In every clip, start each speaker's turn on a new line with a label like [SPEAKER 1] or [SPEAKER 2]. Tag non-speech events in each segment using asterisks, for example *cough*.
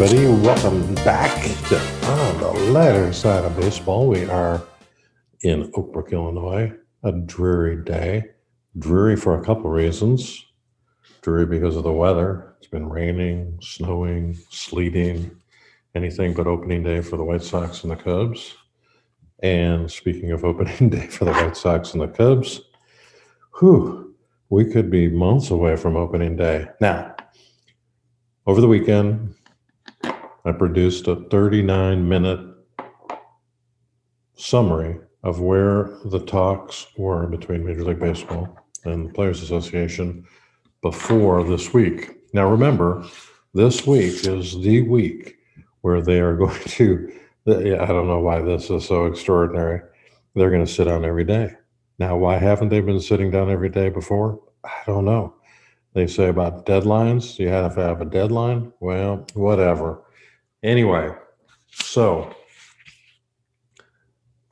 [SPEAKER 1] everybody. Welcome back to On the Lighter Side of Baseball. We are in Oak Brook, Illinois. A dreary day. Dreary for a couple reasons. Dreary because of the weather. It's been raining, snowing, sleeting, anything but opening day for the White Sox and the Cubs. And speaking of opening *laughs* day for the White Sox and the Cubs, whew, we could be months away from opening day. Now, over the weekend, I produced a 39 minute summary of where the talks were between Major League Baseball and the Players Association before this week. Now, remember, this week is the week where they are *laughs* going to, I don't know why this is so extraordinary. They're going to sit down every day. Now, why haven't they been sitting down every day before? I don't know. They say about deadlines, you have to have a deadline. Well, whatever. Anyway, so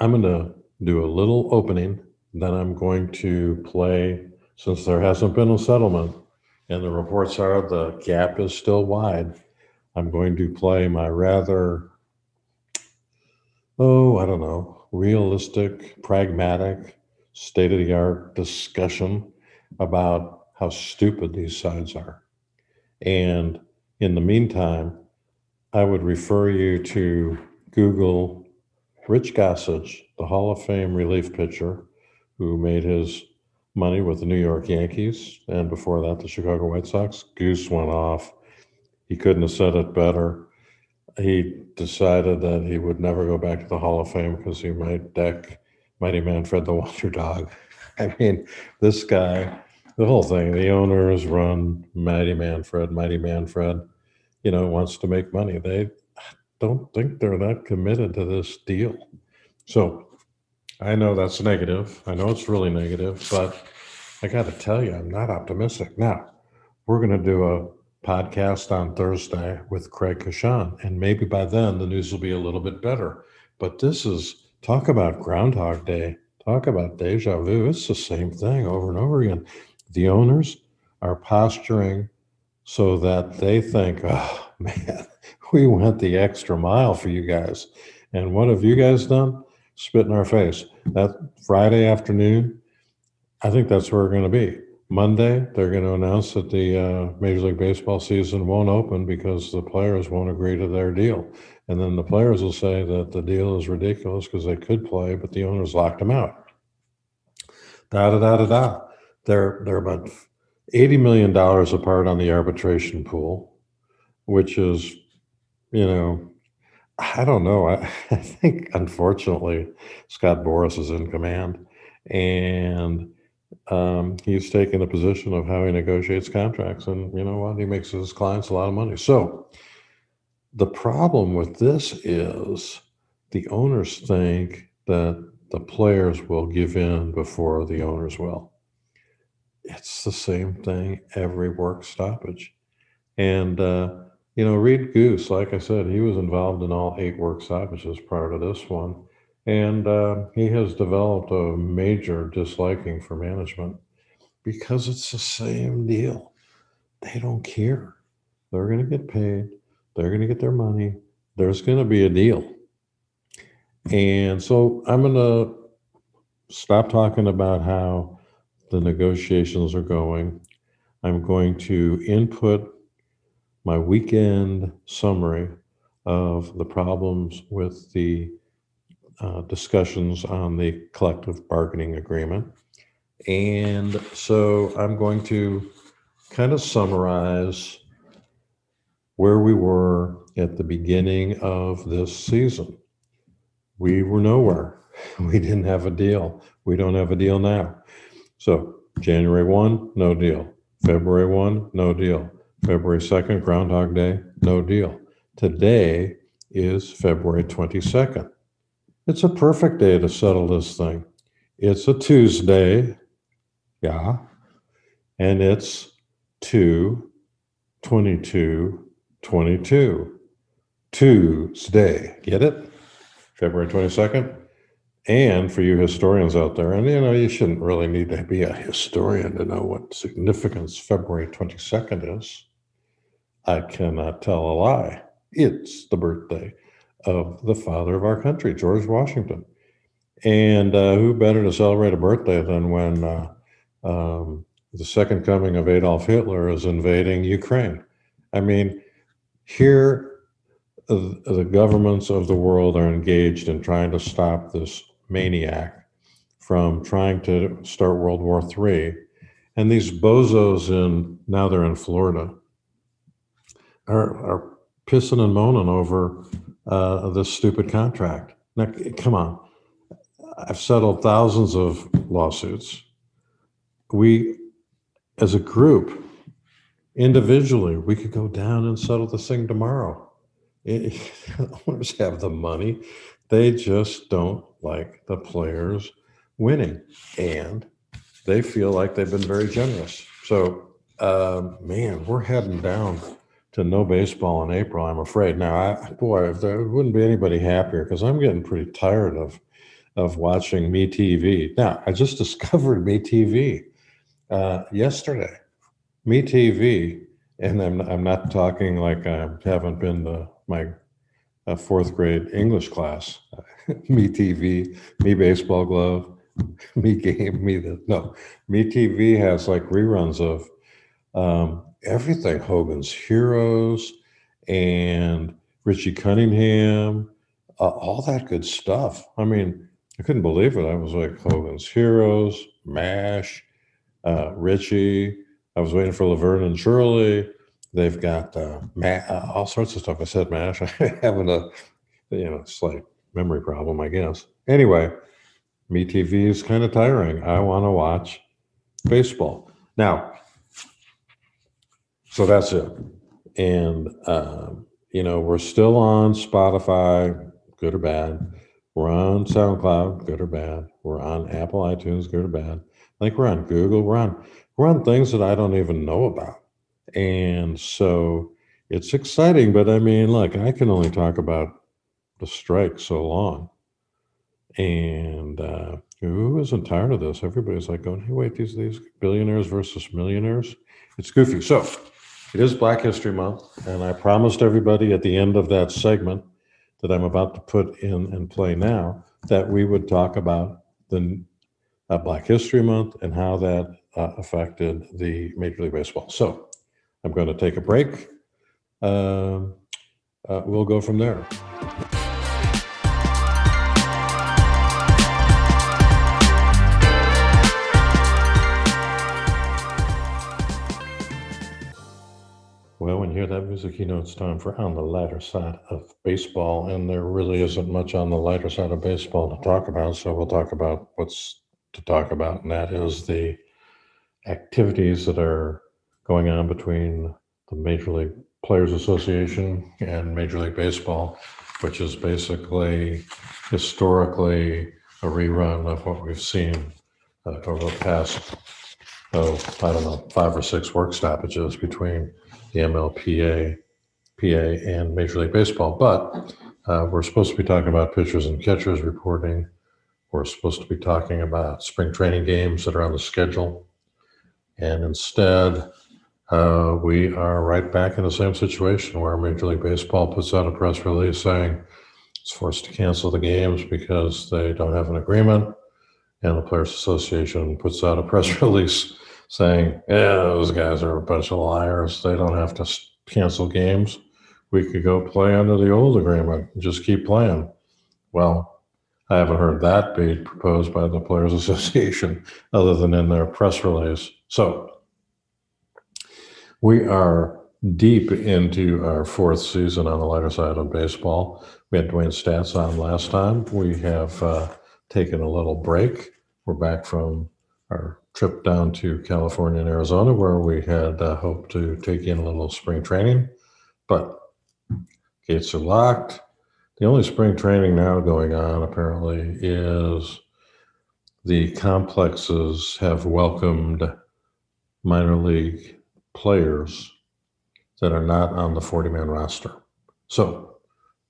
[SPEAKER 1] I'm going to do a little opening. Then I'm going to play, since there hasn't been a settlement and the reports are the gap is still wide, I'm going to play my rather, oh, I don't know, realistic, pragmatic, state of the art discussion about how stupid these sides are. And in the meantime, I would refer you to Google Rich Gossage, the Hall of Fame relief pitcher who made his money with the New York Yankees and before that the Chicago White Sox. Goose went off. He couldn't have said it better. He decided that he would never go back to the Hall of Fame because he might deck Mighty Manfred the Wonder Dog. *laughs* I mean, this guy, the whole thing, the owners run Mighty Manfred, Mighty Manfred, you know, wants to make money. They don't think they're that committed to this deal. So I know that's negative. I know it's really negative, but I got to tell you, I'm not optimistic. Now, we're going to do a podcast on Thursday with Craig Kashan, and maybe by then the news will be a little bit better. But this is talk about Groundhog Day, talk about deja vu. It's the same thing over and over again. The owners are posturing so that they think, oh man, *laughs* we went the extra mile for you guys. And what have you guys done? Spit in our face. That Friday afternoon, I think that's where we're going to be. Monday, they're going to announce that the uh, Major League Baseball season won't open because the players won't agree to their deal. And then the players will say that the deal is ridiculous because they could play, but the owners locked them out. Da da da da da. They're they're about eighty million dollars apart on the arbitration pool, which is, you know, I don't know. I, *laughs* I think unfortunately Scott Boras is in command, and um, he's taken a position of how he negotiates contracts, and you know what? He makes his clients a lot of money. So the problem with this is the owners think that the players will give in before the owners will. It's the same thing every work stoppage, and. Uh, you know, Reed Goose, like I said, he was involved in all eight work stoppages prior to this one. And uh, he has developed a major disliking for management because it's the same deal. They don't care. They're going to get paid, they're going to get their money, there's going to be a deal. And so I'm going to stop talking about how the negotiations are going. I'm going to input my weekend summary of the problems with the uh, discussions on the collective bargaining agreement. And so I'm going to kind of summarize where we were at the beginning of this season. We were nowhere. *laughs* We didn't have a deal. We don't have a deal now. So, January 1, no deal. February 1, no deal. February 2nd, Groundhog Day, no deal. Today is February 22nd. It's a perfect day to settle this thing. It's a Tuesday, yeah, and it's 2 22 22. Tuesday. Get it? February 22nd. And for you historians out there, and you know, you shouldn't really need to be a historian to know what significance February 22nd is. I cannot tell a lie. It's the birthday of the father of our country, George Washington. And uh, who better to celebrate a birthday than when uh, um, the second coming of Adolf Hitler is invading Ukraine? I mean, here uh, the governments of the world are engaged in trying to stop this maniac from trying to start World War III. And these bozos in now they're in Florida are, are pissing and moaning over uh, this stupid contract. Now, come on. I've settled thousands of lawsuits. We, as a group, individually, we could go down and settle this thing tomorrow. *laughs* owners have the money. They just don't like the players winning. And they feel like they've been very generous. So, uh, man, we're heading down to no baseball in April, I'm afraid. Now, I, boy, there wouldn't be anybody happier because I'm getting pretty tired of of watching Me TV. Now, I just *laughs* discovered Me TV uh, yesterday. Me TV, and I'm I'm not talking like I haven't been to my uh, fourth grade English class. *laughs* me TV, Me Baseball Glove, *laughs* Me Game, Me the no. Me TV has like reruns of um, everything Hogan's Heroes and Richie Cunningham, uh, all that good stuff. I mean, I couldn't believe it. I was like Hogan's Heroes, MASH, uh, Richie. I was waiting for Laverne and Shirley. They've got uh, ma- uh, all sorts of stuff. I said MASH. *laughs* I'm having a you know slight memory problem, I guess. Anyway, me TV is kind of tiring. I want to watch baseball now. So that's it. And, um, you know, we're still on Spotify, good or bad. We're on SoundCloud, good or bad. We're on Apple iTunes, good or bad. I think we're on Google. We're on we're on things that I don't even know about. And so it's exciting, but I mean, look, I can only talk about the strike so long. And uh, who isn't tired of this? Everybody's like going, hey, wait, these these billionaires versus millionaires. It's goofy. So it is Black History Month, and I promised everybody at the end of that segment that I'm about to put in and play now that we would talk about the uh, Black History Month and how that uh, affected the Major League Baseball. So I'm going to take a break. Um, uh, we'll go from there. Well, when you hear that music, you know it's time for On the Lighter Side of Baseball. And there really isn't much on the lighter side of baseball to talk about. So we'll talk about what's to talk about, and that is the activities that are going on between the Major League Players Association and Major League Baseball, which is basically historically a rerun of what we've seen uh, over the past, oh, I don't know, five or six work stoppages between the MLPA, PA, and Major League Baseball. But uh, we're supposed to be talking about pitchers and catchers reporting. We're supposed to be talking about spring training games that are on the schedule. And instead, uh, we are right back in the same situation where Major League Baseball puts out a press release saying it's forced to cancel the games because they don't have an agreement. And the Players Association puts out a press *laughs* release saying, yeah, those guys are a bunch of liars. They don't have to cancel games. We could go play under the old agreement and just keep playing. Well, I haven't heard that be proposed by the Players *laughs* Association other than in their press release. So we are deep into our fourth season on the lighter side of baseball. We had Dwayne Staats on last time. We have uh, taken a little break. We're back from our trip down to California and Arizona, where we had uh, hoped to take in a little spring training, but gates are locked. The only spring training now going on apparently is the complexes have welcomed minor league players that are not on the 40 man roster. So,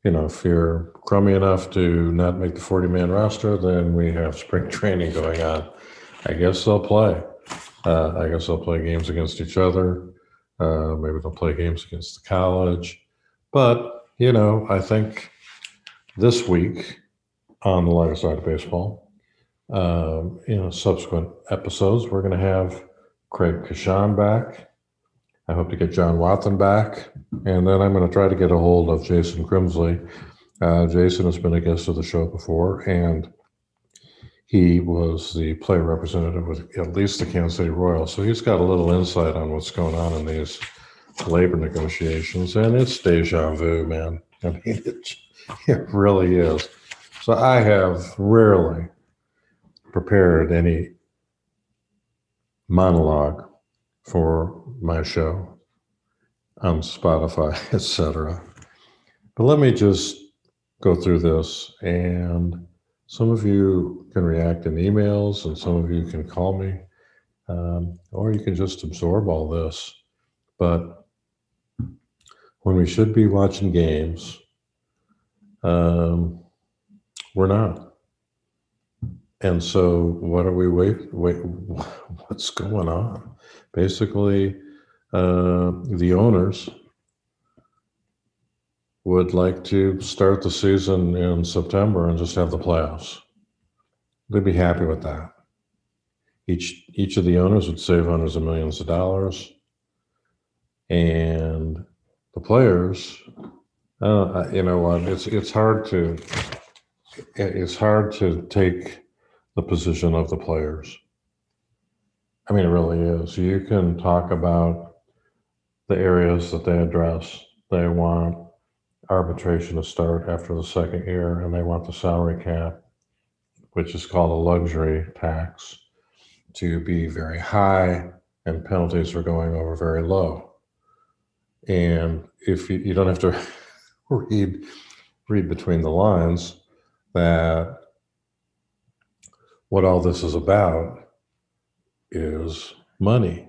[SPEAKER 1] you know, if you're crummy enough to not make the 40 man roster, then we have spring *laughs* training going on I guess they'll play. Uh, I guess they'll play games against each other. Uh, maybe they'll play games against the college. But you know, I think this week on the lighter side of baseball, um, you know, subsequent episodes, we're going to have Craig Kashan back. I hope to get John Watson back. And then I'm going to try to get a hold of Jason Grimsley. Uh, Jason has been a guest of the show before, and he was the player representative with at least the Kansas City Royals. So he's got a little insight on what's going on in these labor negotiations. And it's deja vu, man. I mean, *laughs* it, it really is. So I have rarely prepared any monologue for my show on Spotify, *laughs* etc. But let me just go through this and some of you can react in emails and some of you can call me um, or you can just absorb all this but when we should be watching games um, we're not and so what are we wait wait *laughs* what's going on basically uh, the owners would like to start the season in September and just have the playoffs. They'd be happy with that. Each each of the owners would save hundreds of millions of dollars, and the players, uh, you know what? It's it's hard to it's hard to take the position of the players. I mean, it really is. You can talk about the areas that they address. They want arbitration to start after the second year, and they want the salary cap, which is called a luxury tax, to be very high, and penalties are going over very low. And if you, you don't have to *laughs* read read between the lines that what all this is about is money.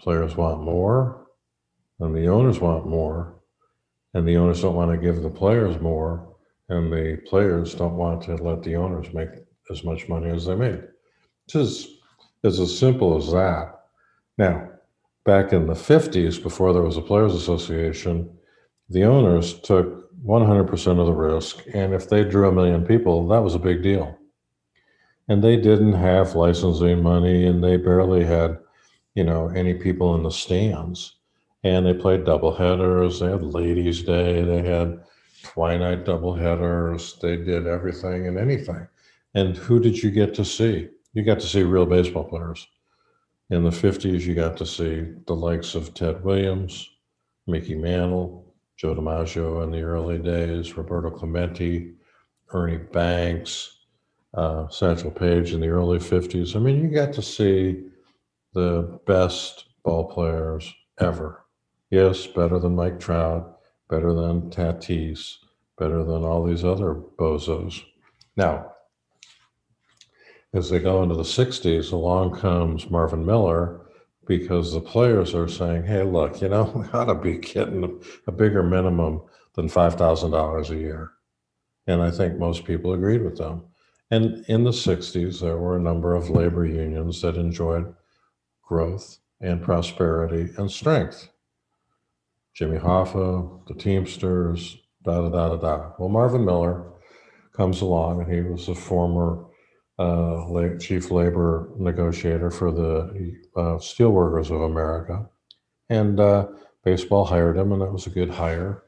[SPEAKER 1] Players want more, and the owners want more, and the owners don't want to give the players more, and the players don't want to let the owners make as much money as they make. It's as, simple as that. Now, back in the 50s, before there was a Players Association, the owners took 100% of the risk, and if they drew a million people, that was a big deal. And they didn't have licensing money, and they barely had, you know, any people in the stands and they played double headers. They had Ladies' Day. They had Twilight double headers. They did everything and anything. And who did you get to see? You got to see real baseball players. In the 50s, you got to see the likes of Ted Williams, Mickey Mantle, Joe DiMaggio in the early days, Roberto Clemente, Ernie Banks, uh, Satchel Paige in the early 50s. I mean, you got to see the best ball players ever. Yes, better than Mike Trout, better than Tatis, better than all these other bozos. Now, as they go into the 60s, along comes Marvin Miller because the players are saying, hey, look, you know, *laughs* we ought to be getting a bigger minimum than $5,000 a year. And I think most people agreed with them. And in the 60s, there were a number of labor unions that enjoyed growth and prosperity and strength. Jimmy Hoffa, the Teamsters, da da da da da. Well, Marvin Miller comes along, and he was a former uh, chief labor negotiator for the uh, Steelworkers of America, and uh, baseball hired him, and that was a good hire.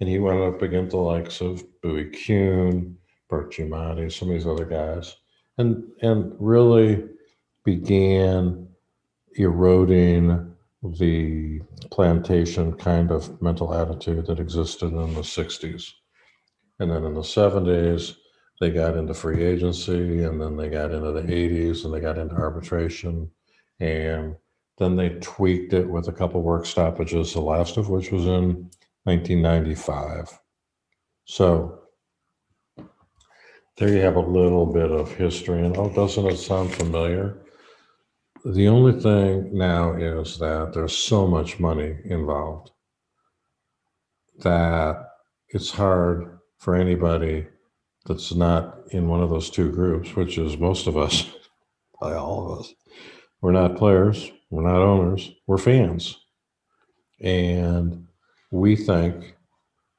[SPEAKER 1] And he went up against the likes of Bowie Kuhn, Bart Giamatti, some of these other guys, and and really began eroding the plantation kind of mental attitude that existed in the 60s. And then in the 70s, they got into free agency, and then they got into the 80s, and they got into arbitration. And then they tweaked it with a couple work stoppages, the last of which was in 1995. So there you have a little bit of history. And oh, doesn't it sound familiar? The only thing now is that there's so much money involved that it's hard for anybody that's not in one of those two groups, which is most of us, *laughs* by all of us. We're not players, we're not owners, we're fans. And we think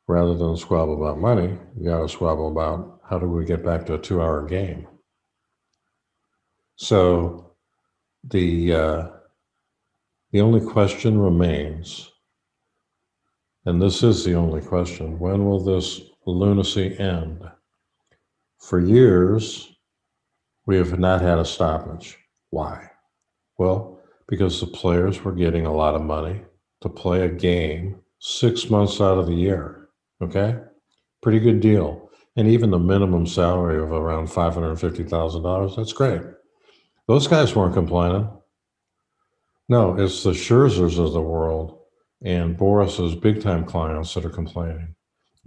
[SPEAKER 1] rather than squabble about money, you got to squabble about how do we get back to a two hour game. So the uh, the only question remains, and this is the only question: when will this lunacy end? For years, we have not had a stoppage. Why? Well, because the players were getting a lot of money to play a game six months out of the year. Okay? Pretty good deal. And even the minimum salary of around $550,000, that's great. Those guys weren't complaining. No, it's the Scherzers of the world and Boras's big time clients that are complaining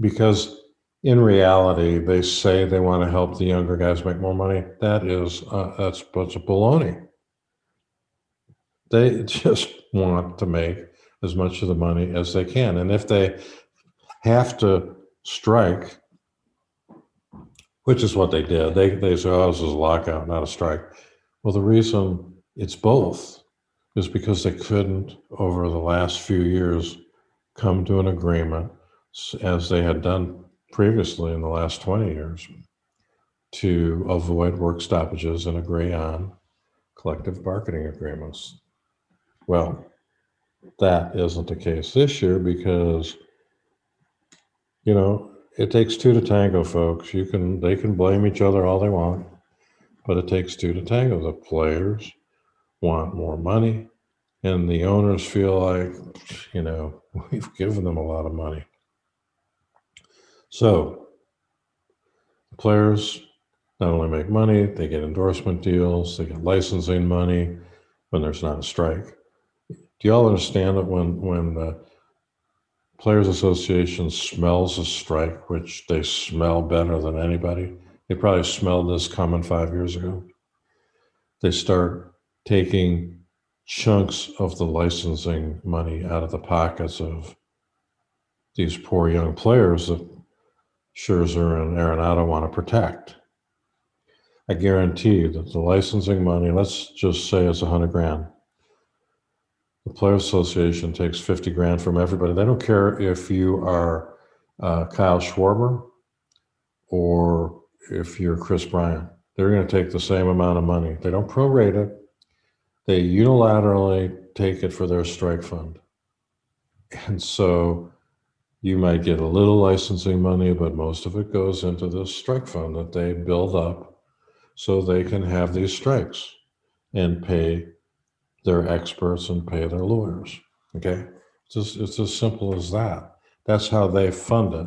[SPEAKER 1] because in reality, they say they want to help the younger guys make more money. That is, uh, that's bunch of baloney. They *laughs* just want to make as much of the money as they can. And if they have to strike, which is what they did, they, they say, oh, this is a lockout, not a strike. Well, the reason it's both is because they couldn't, over the last few years, come to an agreement as they had done previously in the last 20 years to avoid work stoppages and agree on collective bargaining agreements. Well, that isn't the case this year because, you know, it takes two to tango, folks. You can they can blame each other all they want, but it takes two to tango. The players want more money, and the owners feel like, you know, *laughs* we've given them a lot of money. So players not only make money, they get endorsement deals, they get licensing money when there's not a strike. Do y'all understand that when when the Players Association smells a strike, which they smell better than anybody, they probably smelled this coming five years ago. They start taking chunks of the licensing money out of the pockets of these poor young players that Scherzer and Arenado want to protect. I guarantee that the licensing money, let's just say it's a hundred grand. The Players Association takes 50 grand from everybody. They don't care if you are uh, Kyle Schwarber or if you're Kris Bryant. They're going to take the same amount of money. They don't prorate it. They unilaterally take it for their strike fund. And so you might get a little licensing money, but most of it goes into this strike fund that they build up so they can have these strikes and pay their experts and pay their lawyers. Okay. It's, just, it's as simple as that. That's how they fund it.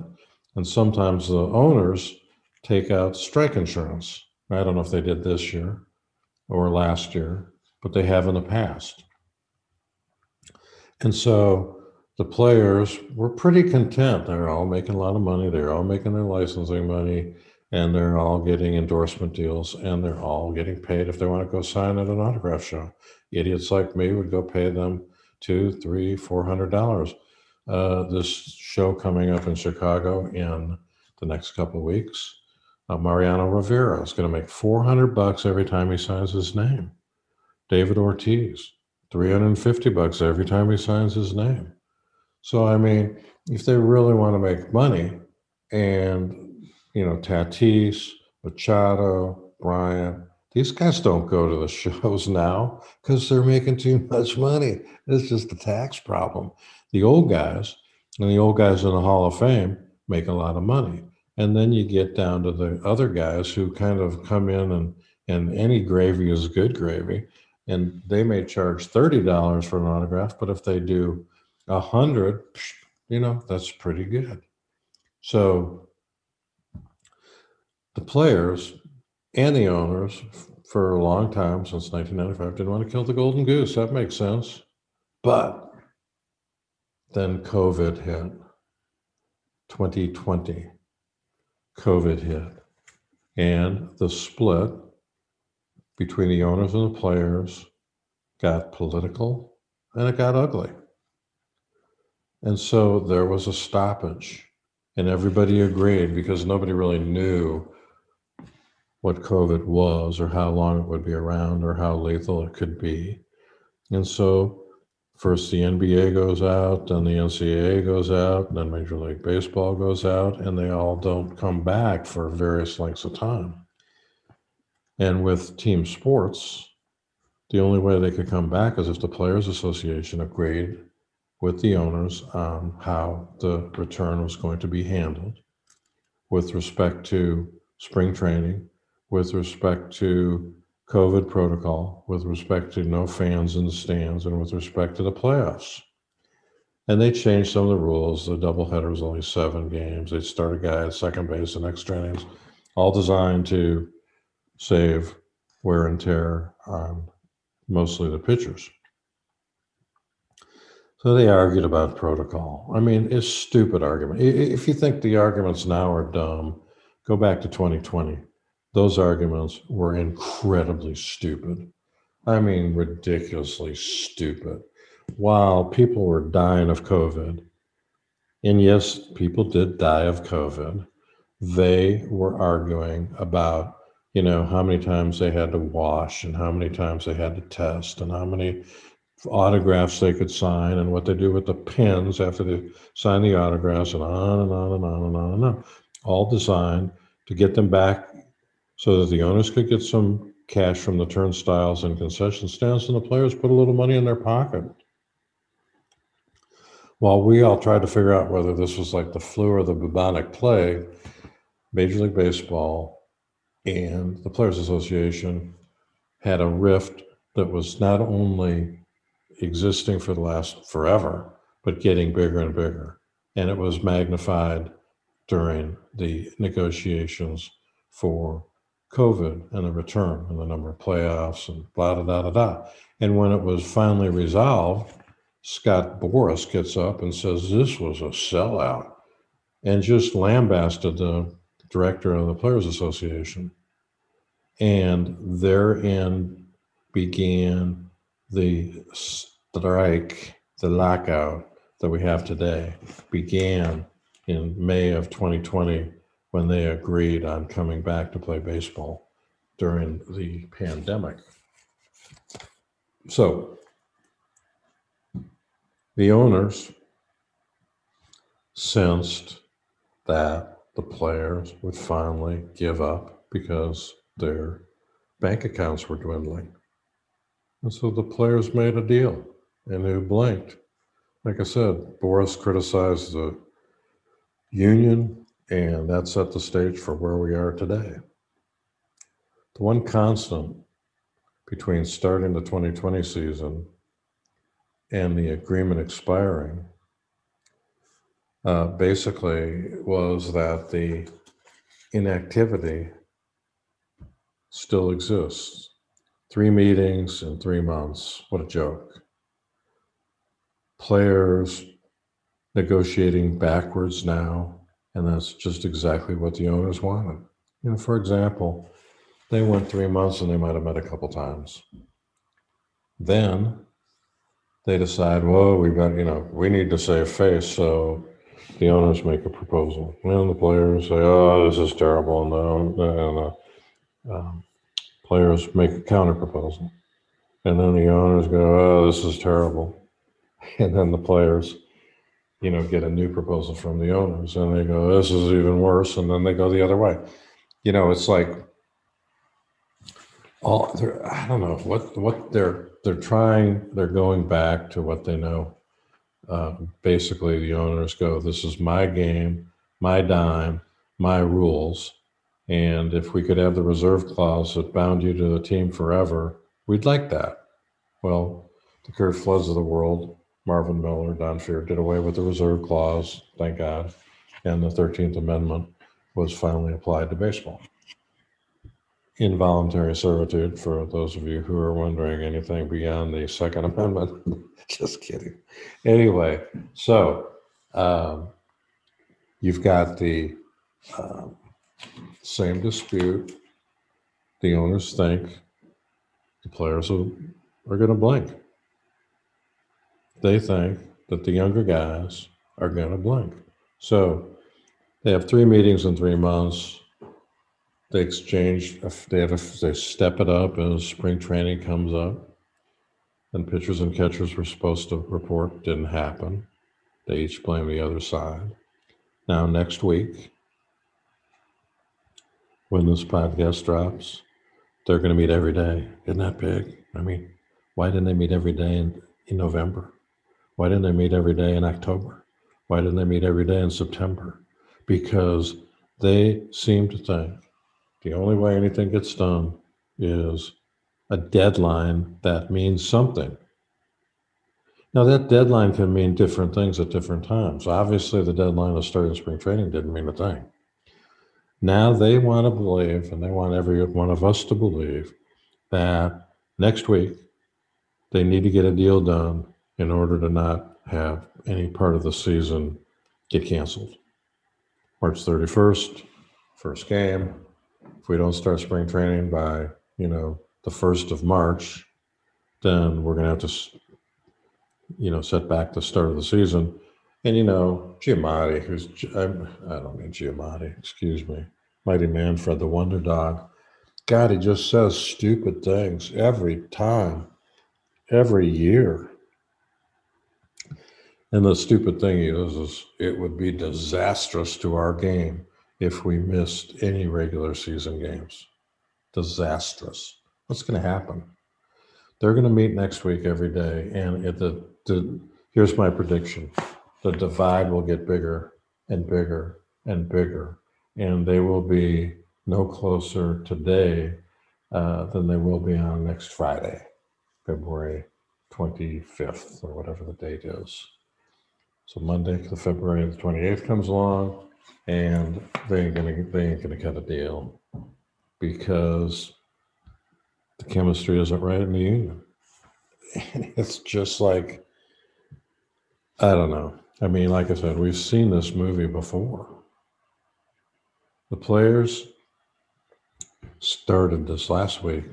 [SPEAKER 1] And sometimes the owners take out strike insurance. I don't know if they did this year or last year, but they have in the past. And so the players were pretty content. They're all making a lot of money. They're all making their licensing money and they're all getting endorsement deals and they're all getting paid if they want to go sign at an autograph show. Idiots like me would go pay them two, three, four hundred dollars. Uh, this show coming up in Chicago in the next couple of weeks, uh, Mariano Rivera is going to make 400 bucks every time he signs his name. David Ortiz, 350 bucks every time he signs his name. So, I mean, if they really want to make money, and, you know, Tatis, Machado, Bryant, these guys don't go to the *laughs* shows now because they're making too much money. It's just a tax problem. The old guys and the old guys in the Hall of Fame make a lot of money. And then you get down to the other guys who kind of come in and, and any gravy is good gravy. And they may charge $30 for an autograph, but if they do a hundred, you know, that's pretty good. So the players and the owners for a long time since 1995 didn't want to kill the golden goose. That makes sense. But then COVID hit. 2020, COVID hit. And the split between the owners and the players got political and it got ugly. And so there was a stoppage, and everybody agreed because nobody really knew what COVID was or how long it would be around or how lethal it could be. And so first the NBA goes out, then the NCAA goes out, then Major League Baseball goes out, and they all don't come back for various lengths of time. And with team sports, the only way they could come back is if the Players Association agreed with the owners on how the return was going to be handled with respect to spring training, with respect to COVID protocol, with respect to no fans in the stands, and with respect to the playoffs. And they changed some of the rules. The doubleheader was only seven games. They'd start a guy at second base and extra innings, all designed to save wear and tear on mostly the pitchers. So they argued about protocol. I mean, it's stupid argument. If you think the arguments now are dumb, go back to 2020. Those arguments were incredibly stupid. I mean, ridiculously stupid. While people were dying of COVID, and yes, people did die of COVID, they were arguing about, you know, how many times they had to wash and how many times they had to test and how many autographs they could sign and what they do with the pens after they sign the autographs and on and on and on and on and on. All designed to get them back so that the owners could get some cash from the turnstiles and concession stands and the players put a little money in their pocket. While we all tried to figure out whether this was like the flu or the bubonic plague, Major League Baseball and the Players Association had a rift that was not only existing for the last forever, but getting bigger and bigger. And it was magnified during the negotiations for COVID and the return and the number of playoffs and blah, da, da, da, da. And when it was finally resolved, Scott Boras gets up and says this was a sellout and just lambasted the director of the Players Association. And therein began the strike, the lockout that we have today, began in May of 2020 when they agreed on coming back to play baseball during the pandemic. So the owners sensed that the players would finally give up because their bank accounts were dwindling. And so the players made a deal and who blinked. Like I said, Boras criticized the union and that set the stage for where we are today. The one constant between starting the 2020 season and the agreement expiring uh, basically was that the inactivity still exists. Three meetings in three months. What a joke. Players negotiating backwards now and that's just exactly what the owners wanted. You know, for example, they went three months and they might have met a couple times. Then they decide, well, we got, you know, we need to save face. So the owners make a proposal. And the players say, oh, this is terrible. And the, the um, players make a counter proposal. And then the owners go, oh, this is terrible. *laughs* And then the players you know, get a new proposal from the owners and they go, this is even worse. And then they go the other way. You know, it's like, all I don't know what, what they're, they're trying, they're going back to what they know. Uh, basically, the owners go, this is my game, my dime, my rules. And if we could have the reserve clause that bound you to the team forever, we'd like that. Well, the Curt Floods of the world Marvin Miller, Don Fehr did away with the reserve clause, thank God. And the 13th Amendment was finally applied to baseball. Involuntary servitude, for those of you who are wondering anything beyond the Second Amendment, *laughs* just kidding. Anyway, so um, you've got the um, same dispute. The owners think the players are, are going to blink they think that the younger guys are going to blink. So they have three meetings in three months. They exchange, they have, a, they step it up as spring training comes up. and pitchers and catchers were supposed to report. Didn't happen. They each blame the other side. Now, next week, when this podcast drops, they're going to meet every day. Isn't that big? I mean, why didn't they meet every day in, in November? Why didn't they meet every day in October? Why didn't they meet every day in September? Because they seem to think the only way anything gets done is a deadline that means something. Now, that deadline can mean different things at different times. Obviously, the deadline of starting spring training didn't mean a thing. Now they want to believe, and they want every one of us to believe, that next week they need to get a deal done in order to not have any part of the season get canceled. March 31st, first game. If we don't start spring training by, you know, the 1st of March, then we're going to have to, you know, set back the start of the season. And, you know, Giamatti, who's, I, I don't mean Giamatti, excuse me, Mighty Manfred, the Wonder Dog. God, he just says stupid things every time, every year. And the stupid thing is, is it would be disastrous to our game if we missed any regular season games. Disastrous. What's going to happen? They're going to meet next week every day, and the, the here's my prediction: the divide will get bigger and bigger and bigger, and they will be no closer today uh, than they will be on next Friday, February 25th, or whatever the date is. So Monday, the February the 28th comes along, and they ain't gonna they ain't gonna cut a deal because the chemistry isn't right in the union. *laughs* It's just like I don't know. I mean, like I said, we've seen this movie before. The players started this last week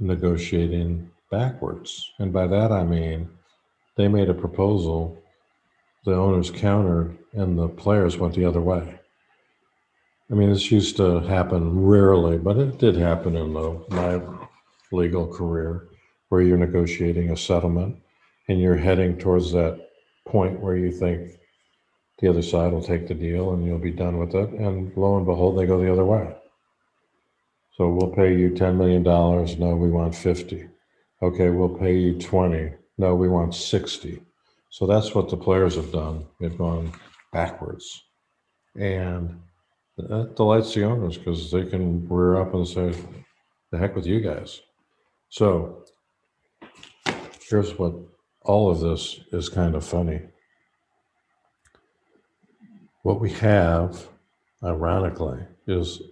[SPEAKER 1] negotiating backwards. And by that I mean they made a proposal the owners countered and the players went the other way. I mean, this used to happen rarely, but it did happen in the, my legal career where you're negotiating a settlement and you're heading towards that point where you think the other side will take the deal and you'll be done with it. And lo and behold, they go the other way. So we'll pay you $10 million. No, we want 50. Okay, we'll pay you 20. No, we want 60. So that's what the players have done. They've gone backwards. And that delights the owners because they can rear up and say, the heck with you guys. So here's what all of this is kind of funny. What we have, ironically, is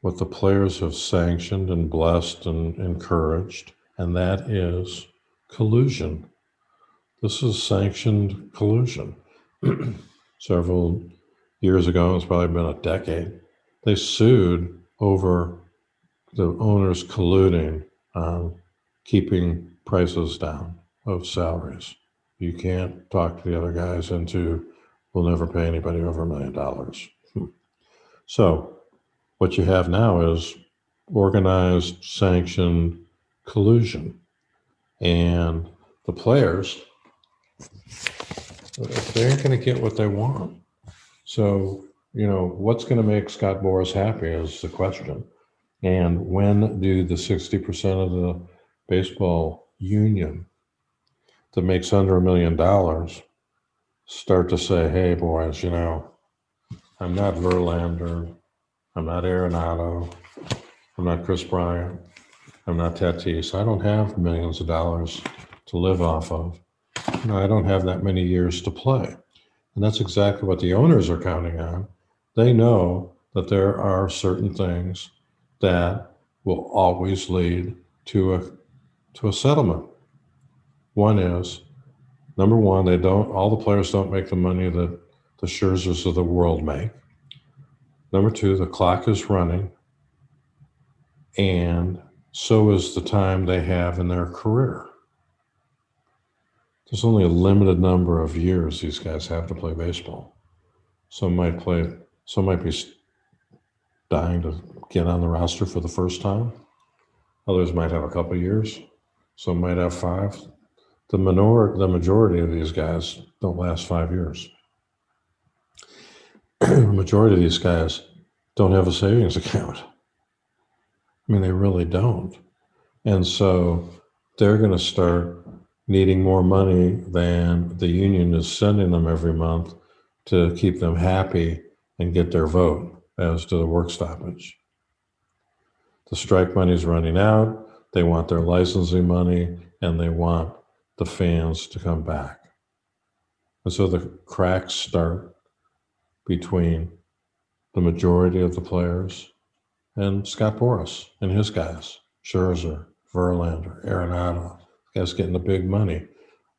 [SPEAKER 1] what the players have sanctioned and blessed and encouraged, and that is collusion. This is sanctioned collusion. *clears throat* Several years ago, it's probably been a decade, they sued over the owners colluding on keeping prices down of salaries. You can't talk to the other guys into, we'll never pay anybody over a million dollars. *laughs* So, what you have now is organized, sanctioned collusion. And the players they aren't going to get what they want. So, you know, what's going to make Scott Boras happy is the question. And when do the 60% of the baseball union that makes under a million dollars start to say, hey, boys, you know, I'm not Verlander, I'm not Arenado, I'm not Kris Bryant, I'm not Tatis. I don't have millions of dollars to live off of you know, I don't have that many years to play. And that's exactly what the owners are counting on. They know that there are certain things that will always lead to a to a settlement. One is number one, they don't all the players don't make the money that the Scherzers of the world make. Number two, the clock is running, and so is the time they have in their career there's only a limited number of years these guys have to play baseball. Some might play, some might be dying to get on the roster for the first time. Others might have a couple years. Some might have five. The minor, the majority of these guys don't last five years. the *clears throat* majority of these guys don't have a savings *laughs* account. I mean, they really don't. And so they're going to start needing more money than the union is sending them every month to keep them happy and get their vote as to the work stoppage. The strike money is running out. They want their licensing money and they want the fans to come back. And so the cracks start between the majority of the players and Scott Boras and his guys, Scherzer, Verlander, Arenado, guys getting the big money,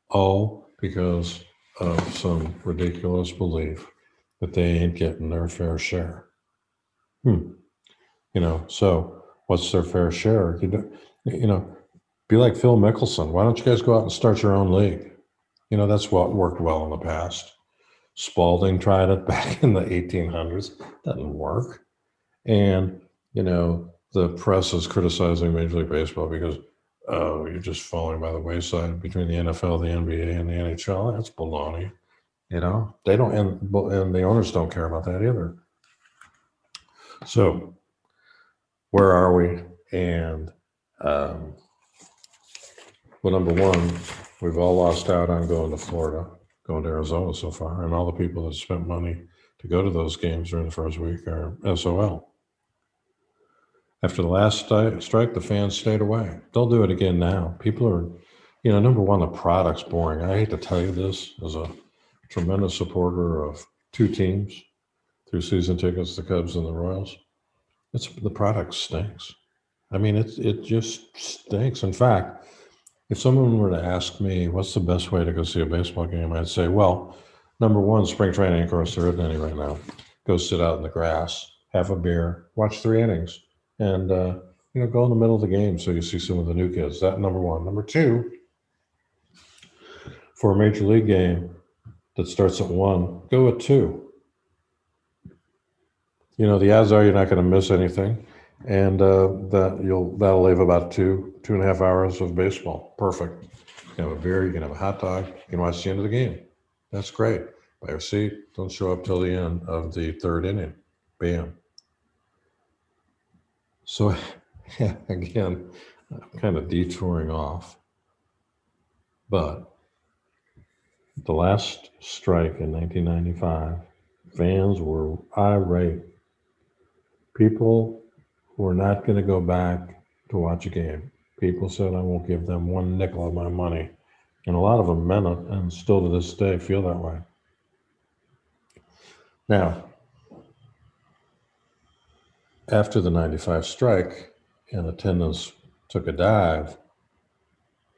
[SPEAKER 1] all because of some ridiculous belief that they ain't getting their fair share. Hmm. You know, so what's their fair share? You know, you know, be like Phil Mickelson. Why don't you guys go out and start your own league? You know, that's what worked well in the past. Spalding tried it *laughs* back in the 1800s. Doesn't work. And, you know, the press is criticizing Major League Baseball because, oh, you're just falling by the wayside between the NFL, the NBA, and the NHL. That's baloney. You know, they don't, and, and the owners don't care about that either. So, where are we? And, um, well, number one, we've all lost out on going to Florida, going to Arizona so far, and all the people that spent money to go to those games during the first week are SOL. After the last sti- strike, the fans stayed away. They'll do it again now. People are, you know, number one, the product's boring. I hate to tell you this as a tremendous supporter of two teams through season tickets, the Cubs and the Royals. It's the product stinks. I mean, it it just stinks. In fact, if someone were to ask me what's the best way to go see a baseball game, I'd say, well, number one, spring training, of course, there isn't any right now. Go sit out in the grass, have a beer, watch three innings, and uh, you know, go in the middle of the game so you see some of the new kids. That number one. Number two, for a major league game that starts at one, go at two. You know, the odds are you're not going to miss anything and uh, that you'll that'll leave about two two and a half hours of baseball. Perfect. You can have a beer, you can have a hot dog, you can watch the end of the game. That's great. Buy your seat. Don't show up till the end of the third inning. Bam. So *laughs* again, I'm kind of detouring off, but the last strike in 1995, fans were irate. People we're not going to go back to watch a game. People said, I won't give them one nickel of my money. And a lot of them meant it and still to this day feel that way. Now, after the 95 strike and attendance took a dive,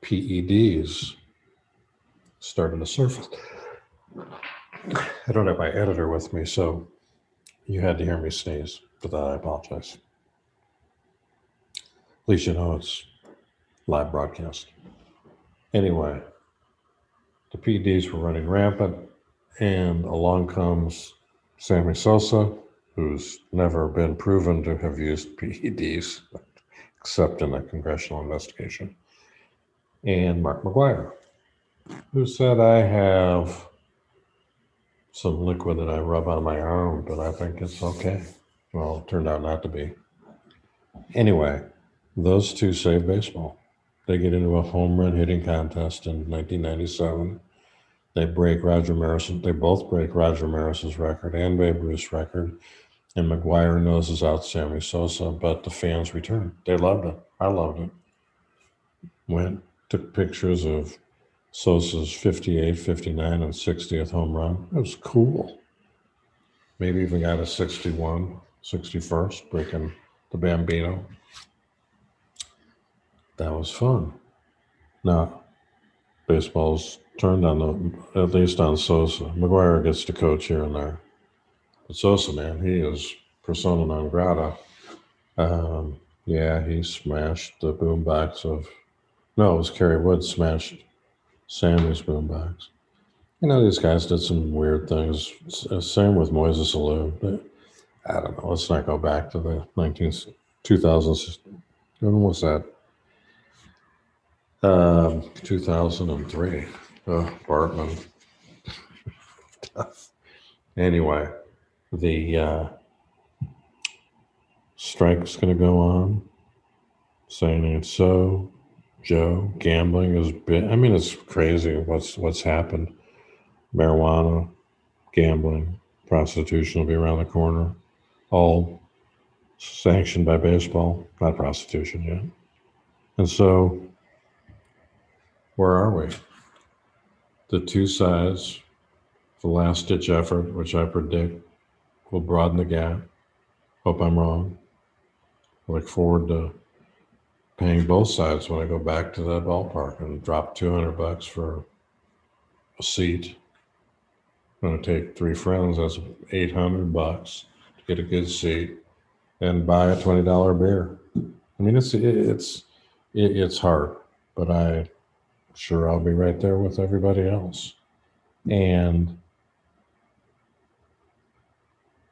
[SPEAKER 1] PEDs started to surface. I don't have my editor with me, so you had to hear me sneeze. For that, I apologize. At least you know it's live broadcast. Anyway, the PEDs were running rampant, and along comes Sammy Sosa, who's never been proven to have used PEDs except in a congressional investigation, and Mark McGwire, who said, I have some liquid that I rub on my arm, but I think it's okay. Well, it turned out not to be. Anyway, those two saved baseball. They get into a home run hitting contest in 1997. They break Roger Maris. They both break Roger Maris's record and Babe Ruth's record. And McGwire noses out Sammy Sosa, but the fans returned. They loved it. I loved it. Went, took pictures of Sosa's 58, 59, and 60th home run. It was cool. Maybe even got a 61, 61st, breaking the Bambino that was fun. Now, baseball's turned on the at least on Sosa. McGwire gets to coach here and there, Sosa, man, he is persona non grata. Um, yeah, he smashed the boombox of. No, it was Kerry Wood smashed Sammy's boombox. You know, these guys did some weird things. Same with Moises Alou. But I don't know. Let's not go back to the 19, 2000s. When was that? Um, 2003. Oh, Bartman. *laughs* Anyway, the uh, strike's going to go on. Saying it's so. Joe, gambling is. I mean, it's crazy what's what's happened. Marijuana, gambling, prostitution will be around the corner. All sanctioned by baseball, not prostitution yet. And so, where are we? The two sides, the last ditch effort, which I predict will broaden the gap. Hope I'm wrong. I look forward to paying both sides when I go back to that ballpark and drop 200 bucks for a seat. I'm going to take three friends, that's 800 bucks to get a good seat and buy a $20 beer. I mean, it's, it's, it's hard, but I sure I'll be right there with everybody else. And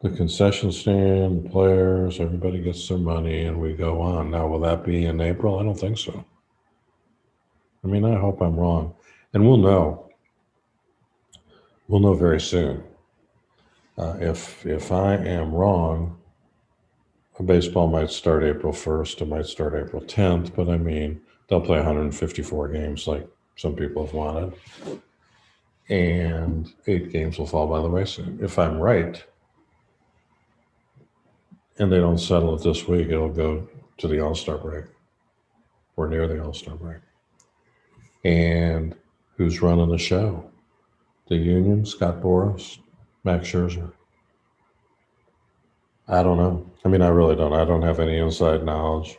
[SPEAKER 1] the concession stand, the players, everybody gets their money and we go on. Now, will that be in April? I don't think so. I mean, I hope I'm wrong. And we'll know. We'll know very soon. Uh, if if I am wrong, baseball might start April 1st, it might start April 10th, but I mean, they'll play 154 games like some people have wanted. And eight games will fall by the wayside. If I'm right, and they don't settle it this week, it'll go to the All Star break or near the All Star break. And who's running the show? The Union, Scott Boras, Max Scherzer. I don't know. I mean, I really don't. I don't have any inside knowledge.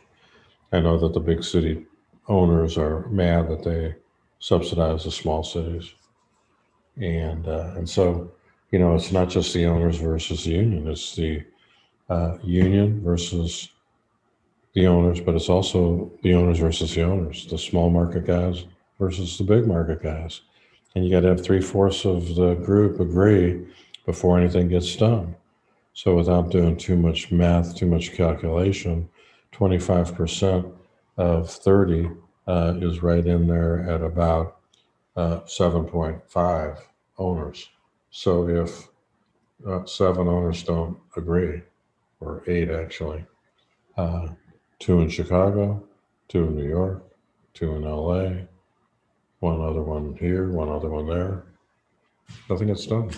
[SPEAKER 1] I know that the big city owners are mad that they subsidize the small cities, and uh, and so you know it's not just the owners versus the union; it's the uh, union versus the owners, but it's also the owners versus the owners, the small market guys versus the big market guys, and you got to have three fourths of the group agree before anything gets done. So without doing too much math, too much calculation, 25% of 30 uh, is right in there at about uh, 7.5 owners. So if uh, seven owners don't agree, or eight actually, uh, two in Chicago, two in New York, two in LA, one other one here, one other one there, nothing gets done.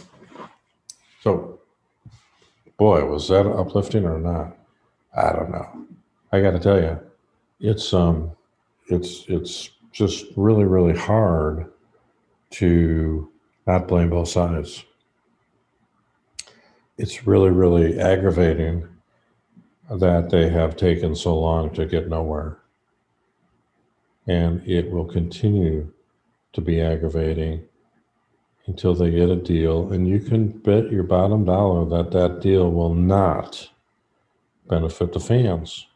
[SPEAKER 1] So boy, was that uplifting or not? I don't know. I got to tell you, it's um, it's it's just really really hard to not blame both sides. It's really really aggravating that they have taken so long to get nowhere, and it will continue to be aggravating until they get a deal. And you can bet your bottom dollar that that deal will not benefit the fans.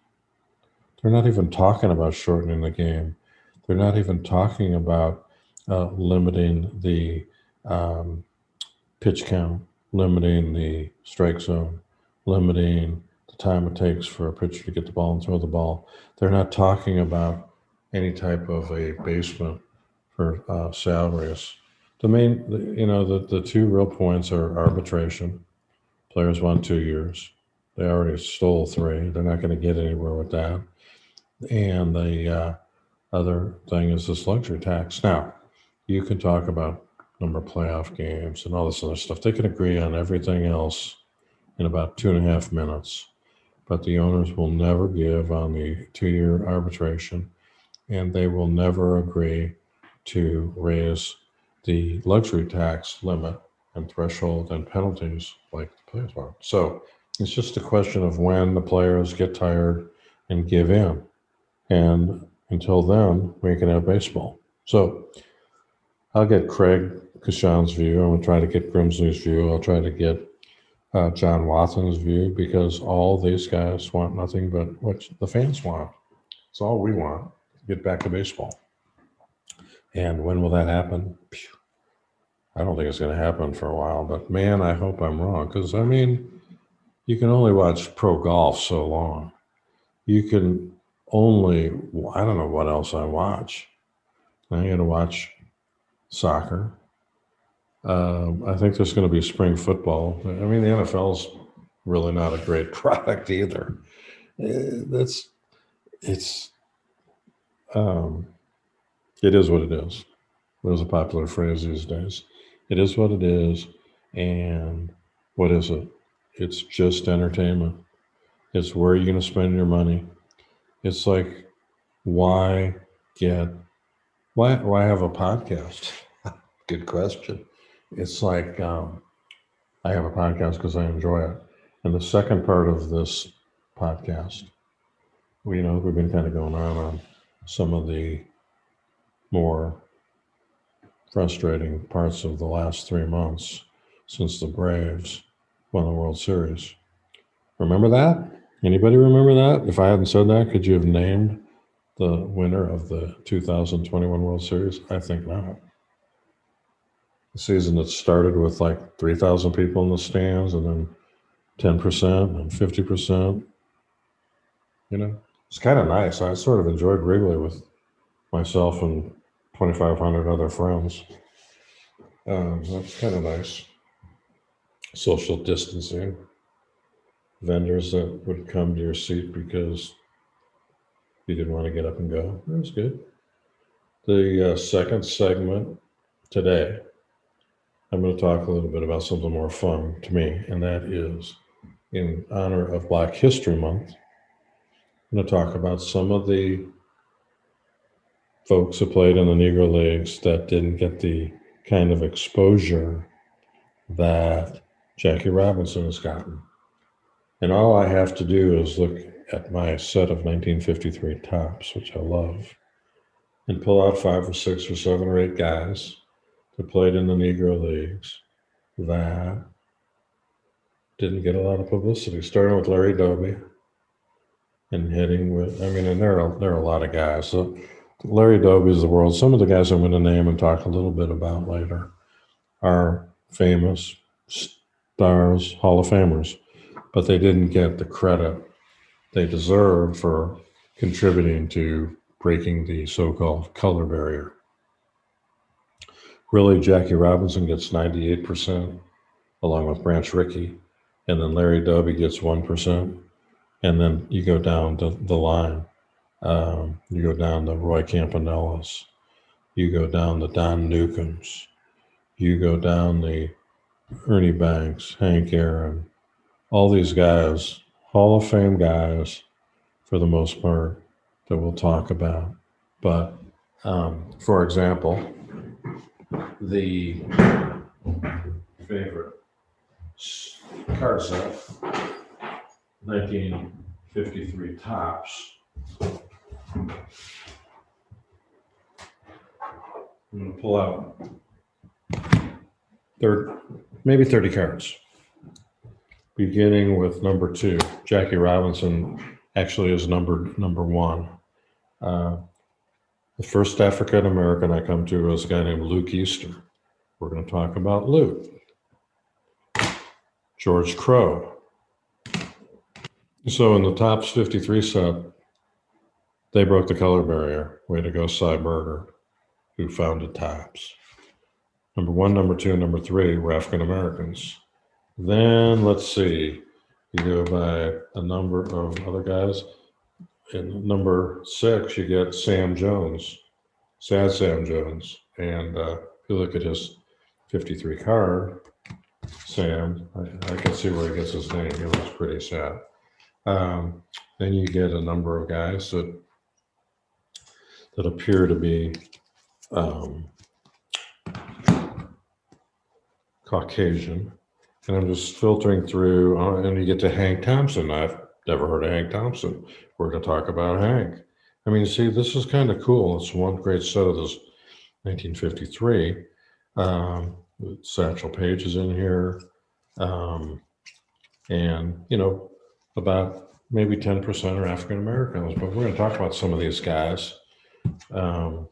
[SPEAKER 1] They're not even talking about shortening the game. They're not even talking about uh, limiting the um, pitch count, limiting the strike zone, limiting the time it takes for a pitcher to get the ball and throw the ball. They're not talking about any type of a basement for uh, salaries the main, you know, the, the two real points are arbitration. Players want two years. They already stole three. They're not going to get anywhere with that. And the uh, other thing is this luxury tax. Now, you can talk about number of playoff games and all this other stuff. They can agree on everything else in about two and a half minutes. But the owners will never give on the two year arbitration, and they will never agree to raise the luxury tax limit and threshold and penalties like the players want. So it's just a question of when the players get tired and give in. And until then, we can have baseball. So I'll get Craig Kashan's view. I'm going to try to get Grimsley's view. I'll try to get uh, John Wathan's view because all these guys want nothing but what the fans want. It's all we want. Get back to baseball. And when will that happen? I don't think it's going to happen for a while, but man, I hope I'm wrong. Because, I mean, you can only watch pro golf so long. You can only, I don't know what else I watch. I'm going to watch soccer. Um, I think there's going to be spring football. I mean, the NFL's really not a great *laughs* product either. Uh, That's it's um, it is what it is. There's a popular phrase these days. It is what it is, and what is it? It's just entertainment. It's where you're going to spend your money. It's like why get why why have a podcast? Good question. It's like um, I have a podcast because I enjoy it. And the second part of this podcast, we you know we've been kind of going on on some of the more frustrating parts of the last three months since the Braves won the World Series. Remember that? Anybody remember that? If I hadn't said that, could you have named the winner of the 2021 World Series? I think not. Season that started with like 3,000 people in the stands and then 10% and 50%. You know, it's kind of nice. I sort of enjoyed Wrigley with myself and 2,500 other friends. Um, that's kind of nice. Social distancing. Vendors that would come to your seat because you didn't want to get up and go. That was good. The uh, second segment today, I'm going to talk a little bit about something more fun to me, and that is in honor of Black History Month. I'm going to talk about some of the folks who played in the Negro Leagues that didn't get the kind of exposure that Jackie Robinson has gotten. And all I have to do is look at my set of 1953 Topps, which I love, and pull out five or six or seven or eight guys that played in the Negro Leagues that didn't get a lot of publicity, starting with Larry Doby and hitting with, I mean, and there are, there are a lot of guys. So Larry Doby is the world. Some of the guys I'm going to name and talk a little bit about later are famous stars, Hall of Famers, but they didn't get the credit they deserve for contributing to breaking the so called color barrier. Really, Jackie Robinson gets 98%, along with Branch Rickey, and then Larry Doby gets 1%. And then you go down the, the line. Um, you go down to Roy Campanellas. You go down the Don Newcombes. You go down the Ernie Banks, Hank Aaron, all these guys, Hall of Fame guys for the most part that we'll talk about. But um, for example, the favorite s- card set, 1953 Topps. I'm to pull out third, maybe 30 cards. Beginning with number two, Jackie Robinson actually is numbered number one. Uh, the first African American I come to was a guy named Luke Easter. We're going to talk about Luke. George Crowe. So in the Topps 53 set, they broke the color barrier. Way to go, Sy Berger, who founded Topps. Number one, number two, number three were African Americans. Then let's see, you go by a number of other guys. In number six, you get Sam Jones, sad Sam Jones. And uh, if you look at his 53 card, Sam, I, I can see where he gets his name. He looks pretty sad. Um, then you get a number of guys that that appear to be um, Caucasian. And I'm just filtering through, uh, and you get to Hank Thompson. I've never heard of Hank Thompson. We're going to talk about Hank. I mean, see, this is kind of cool. It's one great set of this 1953. Um, Satchel Paige is in here. Um, and, you know, about maybe 10% are African Americans, but we're going to talk about some of these guys. Um,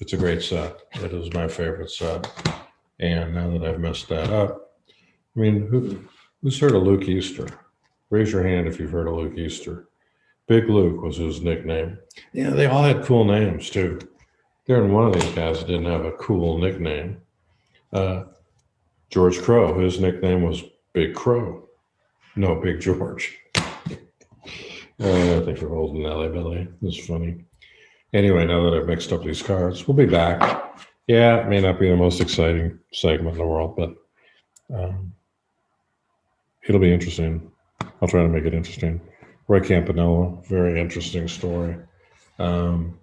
[SPEAKER 1] it's a great set. It is my favorite set. And now that I've messed that up, I mean, who, who's heard of Luke Easter? Raise your hand if you've heard of Luke Easter. Big Luke was his nickname. Yeah, they all had cool names too. Darren, one of these guys that didn't have a cool nickname. Uh, George Crowe, his nickname was Big Crow. No, Big George. *laughs* Uh, I think we're holding Nelly Belly. It's funny. Anyway, now that I've mixed up these cards, we'll be back. Yeah, it may not be the most exciting segment in the world, but um, it'll be interesting. I'll try to make it interesting. Roy Campanella, very interesting story. Um,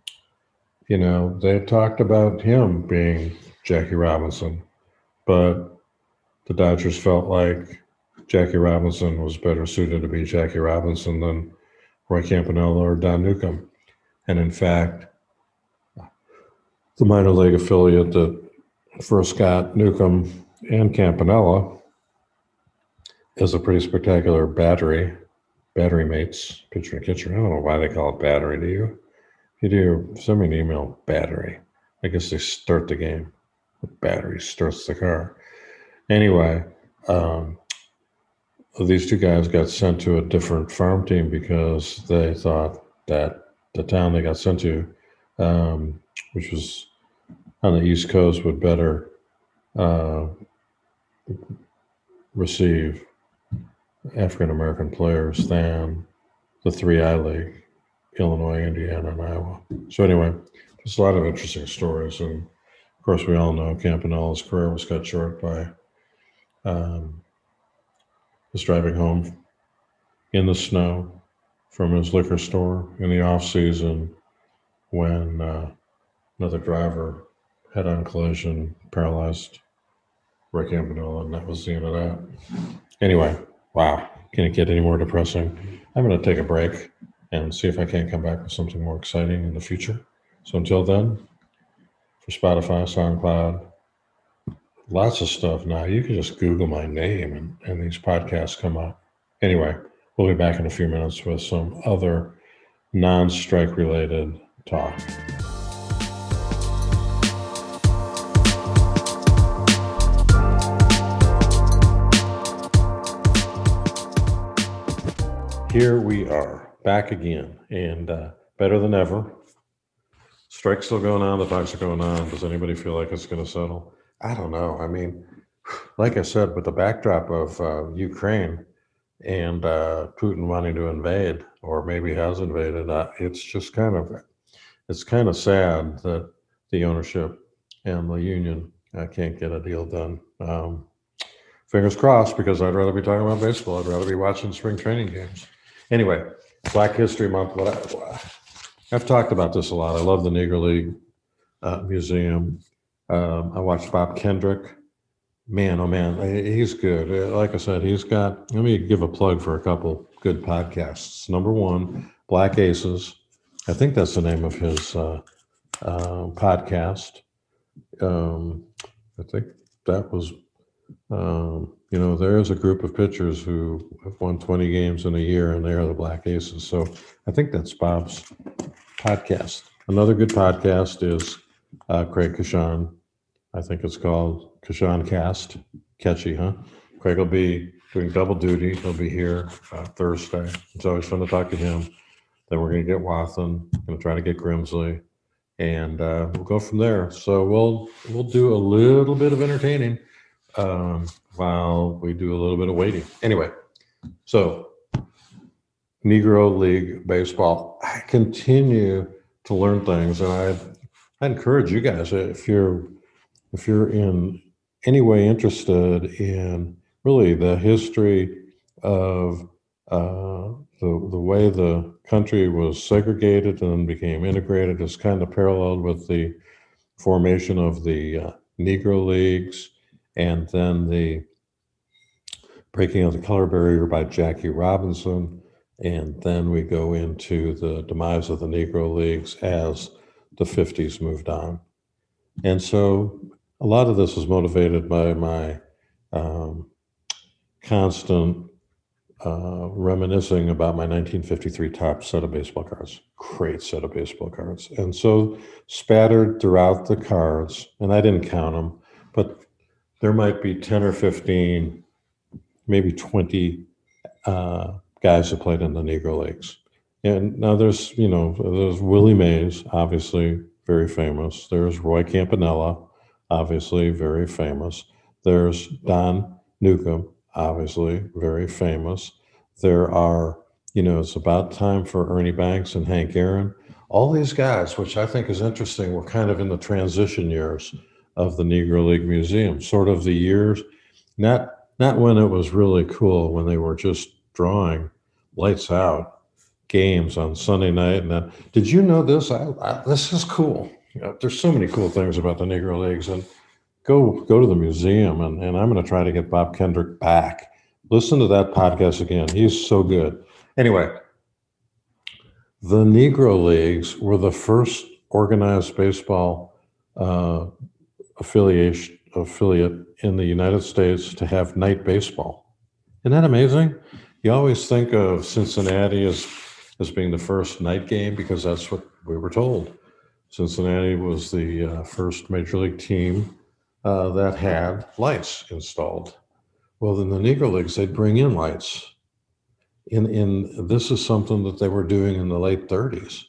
[SPEAKER 1] you know, they talked about him being Jackie Robinson, but the Dodgers felt like Jackie Robinson was better suited to be Jackie Robinson than Roy Campanella or Don Newcombe. And in fact, the minor league affiliate that first got Newcombe and Campanella is a pretty spectacular battery, battery mates, pitcher and catcher. I don't know why they call it battery. Do you? If you do, send me an email, battery. I guess they start the game. The battery starts the car. Anyway, um, these two guys got sent to a different farm team because they thought that the town they got sent to, um, which was on the East Coast, would better uh, receive African American players than the three I League Illinois, Indiana, and Iowa. So, anyway, there's a lot of interesting stories. And of course, we all know Campanella's career was cut short by um, was driving home in the snow from his liquor store in the off season when uh, another driver head on collision paralyzed Rick Campanella, and that was the end of that. Anyway, wow, can it get any more depressing? I'm going to take a break and see if I can't come back with something more exciting in the future. So until then, for Spotify, SoundCloud, lots of stuff now. You can just Google my name and, and these podcasts come up. Anyway, we'll be back in a few minutes with some other non strike related talk. Here we are back again and uh, better than ever. Strike's still going on, the talks are going on. Does anybody feel like it's going to settle? I don't know. I mean, like I said, with the backdrop of uh, Ukraine and uh, Putin wanting to invade, or maybe has invaded, uh, it's just kind of it's kind of sad that the ownership and the union uh, can't get a deal done. Um, fingers crossed, because I'd rather be talking about baseball. I'd rather be watching spring training games. Anyway, Black History Month. What I, I've talked about this a lot. I love the Negro League uh, Museum. Um, I watched Bob Kendrick. Man, oh man, he's good. Uh, like I said, he's got. Let me give a plug for a couple good podcasts. Number one, Black Aces. I think that's the name of his uh, uh, podcast. Um, I think that was um, you know, there is a group of pitchers who have won 20 games in a year, and they are the Black Aces. So I think that's Bob's podcast. Another good podcast is uh, Craig Kashan. I think it's called Kashan Cast. Catchy, huh? Craig will be doing double duty. He'll be here uh, Thursday. It's always fun to talk to him. Then we're going to get Wathan. Going to try to get Grimsley, and uh, we'll go from there. So we'll we'll do a little bit of entertaining um, while we do a little bit of waiting. Anyway, so Negro League Baseball. I continue to learn things, and I, I encourage you guys if you're if you're in any way interested in really the history of uh, the the way the country was segregated and then became integrated is kind of paralleled with the formation of the uh, Negro Leagues and then the breaking of the color barrier by Jackie Robinson. And then we go into the demise of the Negro Leagues as the 50s moved on. And so a lot of this was motivated by my um, constant uh, reminiscing about my 1953 top set of baseball cards. Great set of baseball cards. And so spattered throughout the cards, and I didn't count them, but there might be 10 or 15, maybe 20 uh, guys that played in the Negro Leagues. And now there's, you know, there's Willie Mays, obviously, very famous. There's Roy Campanella, obviously very famous. There's Don Newcombe, obviously very famous. There are, you know, it's about time for Ernie Banks and Hank Aaron. All these guys, which I think is interesting, were kind of in the transition years of the Negro League Museum, sort of the years, not not when it was really cool, when they were just drawing lights out games on Sunday night. And then, did you know this? I, I, this is cool. You know, there's so many cool things about the Negro Leagues, and go go to the museum. And, and I'm going to try to get Bob Kendrick back. Listen to that podcast again. He's so good. Anyway, the Negro Leagues were the first organized baseball uh, affiliation affiliate in the United States to have night baseball. Isn't that amazing? You always think of Cincinnati as as being the first night game because that's what we were told. Cincinnati was the uh, first major league team uh, that had lights installed. Well, in the Negro Leagues, they'd bring in lights. In in this is something that they were doing in the late 30s,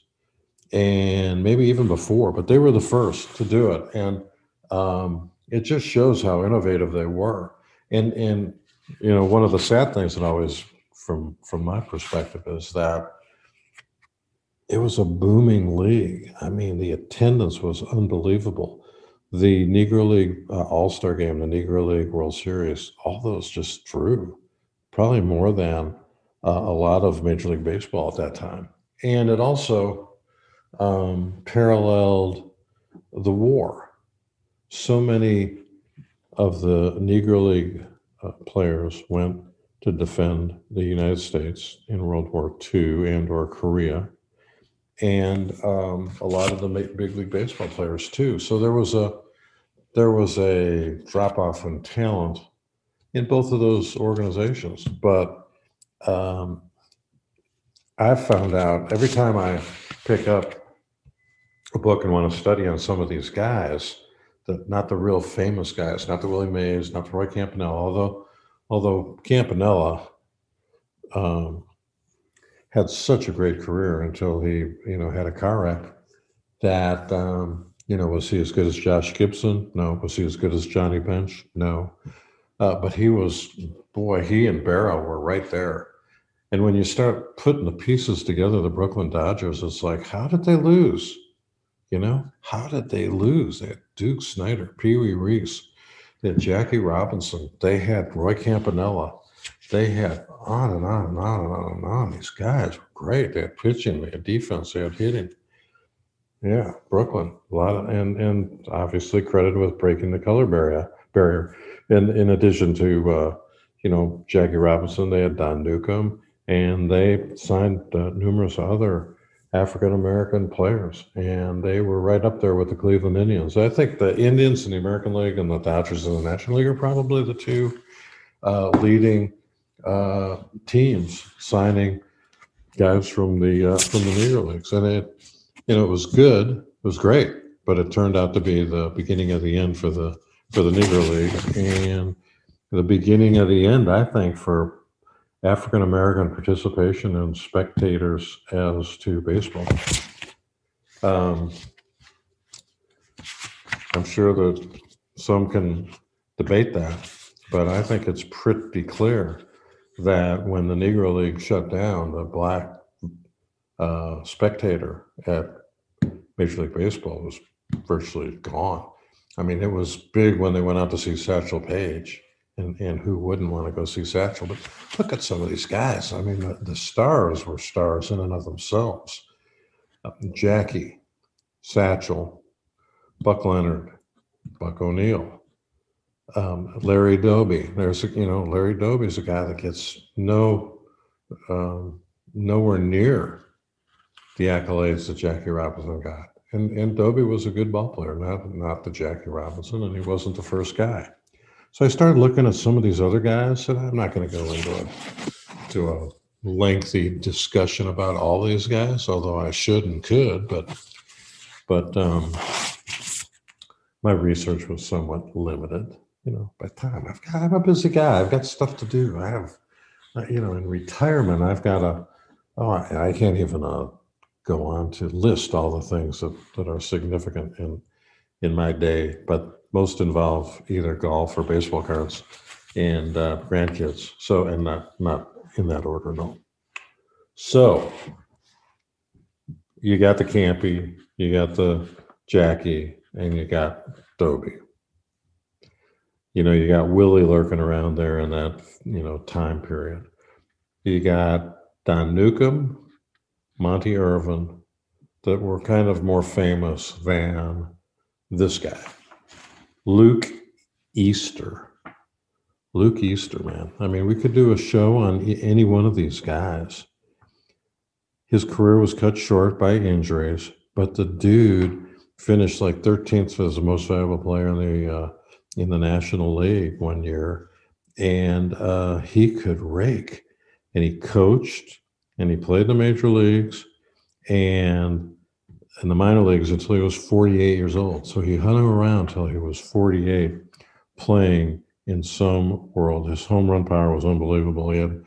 [SPEAKER 1] and maybe even before, but they were the first to do it, and um, it just shows how innovative they were. And and you know, one of the sad things that always, from from my perspective, is that it was a booming league. I mean, the attendance was unbelievable. The Negro League uh, All Star Game, the Negro League World Series, all those just drew probably more than uh, a lot of Major League Baseball at that time. And it also um, paralleled the war. So many of the Negro League uh, players went to defend the United States in World War II and or Korea and um, a lot of the big league baseball players too. So there was a there was a drop off in talent in both of those organizations. But um, I've found out every time I pick up a book and want to study on some of these guys, the, not the real famous guys, not the Willie Mays, not the Roy Campanella, although although Campanella um, had such a great career until he, you know, had a car wreck. That um, you know, was he as good as Josh Gibson? No. Was he as good as Johnny Bench? No. Uh, but he was, boy, he and Berra were right there. And when you start putting the pieces together, the Brooklyn Dodgers, it's like, how did they lose? You know, how did they lose? that Duke Snider, Pee Wee Reese, that Jackie Robinson, they had Roy Campanella, they had on and on and on and on and on. These guys were great. They had pitching, they had defense, they had hitting. Yeah, Brooklyn, a lot of, and and obviously credited with breaking the color barrier. Barrier, in in addition to uh, you know Jackie Robinson, they had Don Newcombe, and they signed uh, numerous other African American players, and they were right up there with the Cleveland Indians. I think the Indians in the American League and the Dodgers in the National League are probably the two uh, leading uh, teams signing guys from the uh, from the Negro Leagues, and it you know it was good, it was great, but it turned out to be the beginning of the end for the for the Negro League, and the beginning of the end, I think, for African American participation and spectators as to baseball. Um, I'm sure that some can debate that, but I think it's pretty clear that when the Negro League shut down, the black uh, spectator at Major League Baseball was virtually gone. I mean, it was big when they went out to see Satchel Paige, and, and who wouldn't want to go see Satchel? But look at some of these guys. I mean, the, the stars were stars in and of themselves. Uh, Jackie, Satchel, Buck Leonard, Buck O'Neil, um, Larry Doby. There's you know Larry Doby is a guy that gets no um, nowhere near the accolades that Jackie Robinson got. And and Doby was a good ball player, not not the Jackie Robinson, and he wasn't the first guy. So I started looking at some of these other guys, and I'm not going to go into a to a lengthy discussion about all these guys, although I should and could, but but um, my research was somewhat limited you know, by time I've got, I'm a busy guy. I've got stuff to do. I have, uh, you know, in retirement, I've got a, oh, I, I can't even uh, go on to list all the things that, that are significant in in my day, but most involve either golf or baseball cards and uh, grandkids. So, and not not in that order, no. So, you got the Campy, you got the Jackie, and you got Doby. You know, you got Willie lurking around there in that you know time period. You got Don Newcombe, Monte Irvin, that were kind of more famous than this guy, Luke Easter. Luke Easter, man. I mean, we could do a show on any one of these guys. His career was cut short by injuries, but the dude finished like 13th as the most valuable player in the uh, in the National League one year, and uh, he could rake. And he coached, and he played the major leagues, and in the minor leagues until he was 48 years old. So he hung around until he was 48, playing in some world. His home run power was unbelievable. He had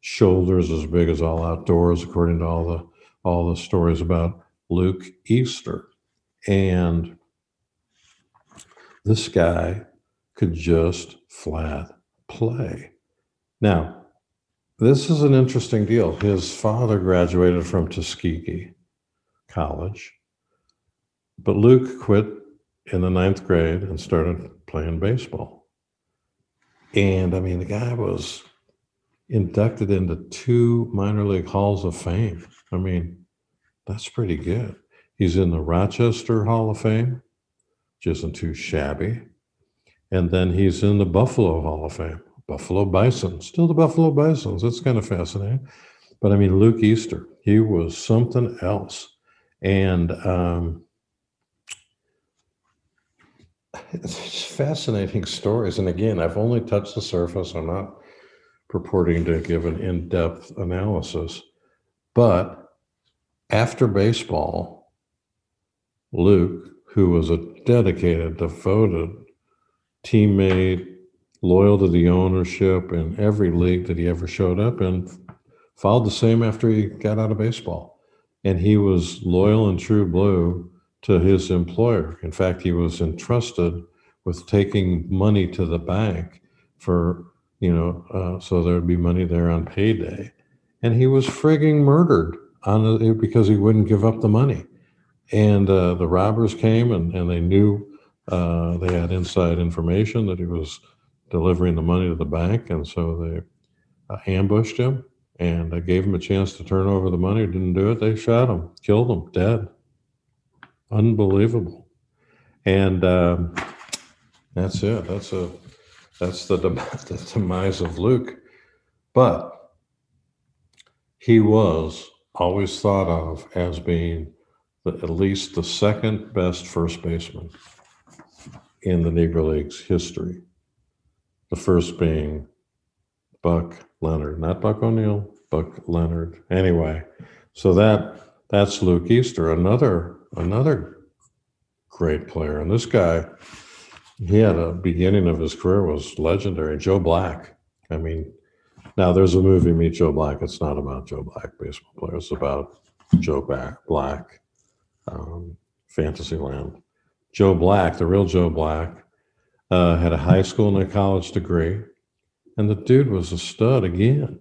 [SPEAKER 1] shoulders as big as all outdoors, according to all the all the stories about Luke Easter. And this guy could just flat play. Now, this is an interesting deal. His father graduated from Tuskegee College, but Luke quit in the ninth grade and started playing baseball. And I mean, the guy was inducted into two minor league halls of fame. I mean, that's pretty good. He's in the Rochester Hall of Fame, which isn't too shabby. And then he's in the Buffalo Hall of Fame, Buffalo Bison, still the Buffalo Bisons. That's kind of fascinating. But I mean, Luke Easter, he was something else. And um, it's fascinating stories. And again, I've only touched the surface. I'm not purporting to give an in depth analysis. But after baseball, Luke, who was a dedicated, devoted teammate, loyal to the ownership in every league that he ever showed up in, followed the same after he got out of baseball. And he was loyal and true blue to his employer. In fact, he was entrusted with taking money to the bank for you know, uh, so there'd be money there on payday. And he was frigging murdered on because he wouldn't give up the money. And uh, the robbers came and, and they knew uh, they had inside information that he was delivering the money to the bank. And so they uh, ambushed him and I gave him a chance to turn over the money. Didn't do it. They shot him, killed him, dead. Unbelievable. And um, that's it. That's a that's the, *laughs* the demise of Luke. But he was always thought of as being the, at least the second best first baseman in the Negro League's history. The first being Buck Leonard, not Buck O'Neil, Buck Leonard. Anyway, so that that's Luke Easter, another another great player. And this guy, he had a beginning of his career was legendary. Joe Black. I mean, now there's a movie Meet Joe Black. It's not about Joe Black, baseball player. It's about Joe Black, um, Fantasyland. Joe Black, the real Joe Black, uh, had a high school and a college degree, and the dude was a stud again.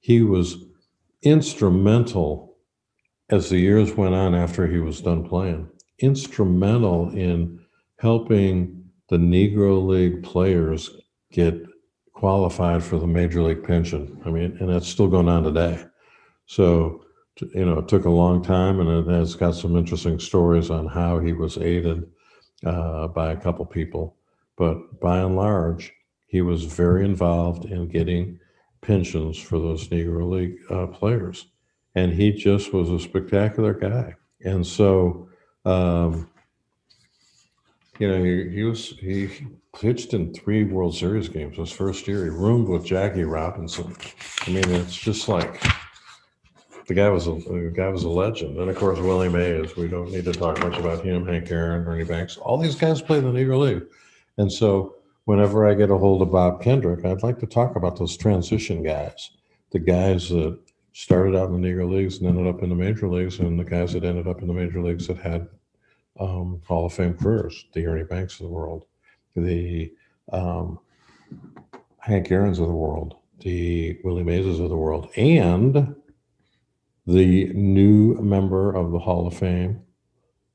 [SPEAKER 1] He was instrumental as the years went on after he was done playing. Instrumental in helping the Negro League players get qualified for the Major League pension. I mean, and that's still going on today. So, you know, it took a long time, and it has got some interesting stories on how he was aided uh, by a couple people. But by and large, he was very involved in getting pensions for those Negro League uh, players. And he just was a spectacular guy. And so, um, you know, he, he was he pitched in three World Series games his first year. He roomed with Jackie Robinson. I mean, it's just like the guy was a the guy was a legend. And of course, Willie Mays. We don't need to talk much about him. Hank Aaron, Ernie Banks. All these guys played in the Negro League, and so whenever I get a hold of Bob Kendrick, I'd like to talk about those transition guys, the guys that started out in the Negro Leagues and ended up in the major leagues, and the guys that ended up in the major leagues that had um, Hall of Fame careers, the Ernie Banks of the world, the um, Hank Aaron's of the world, the Willie Mays of the world, and the new member of the Hall of Fame,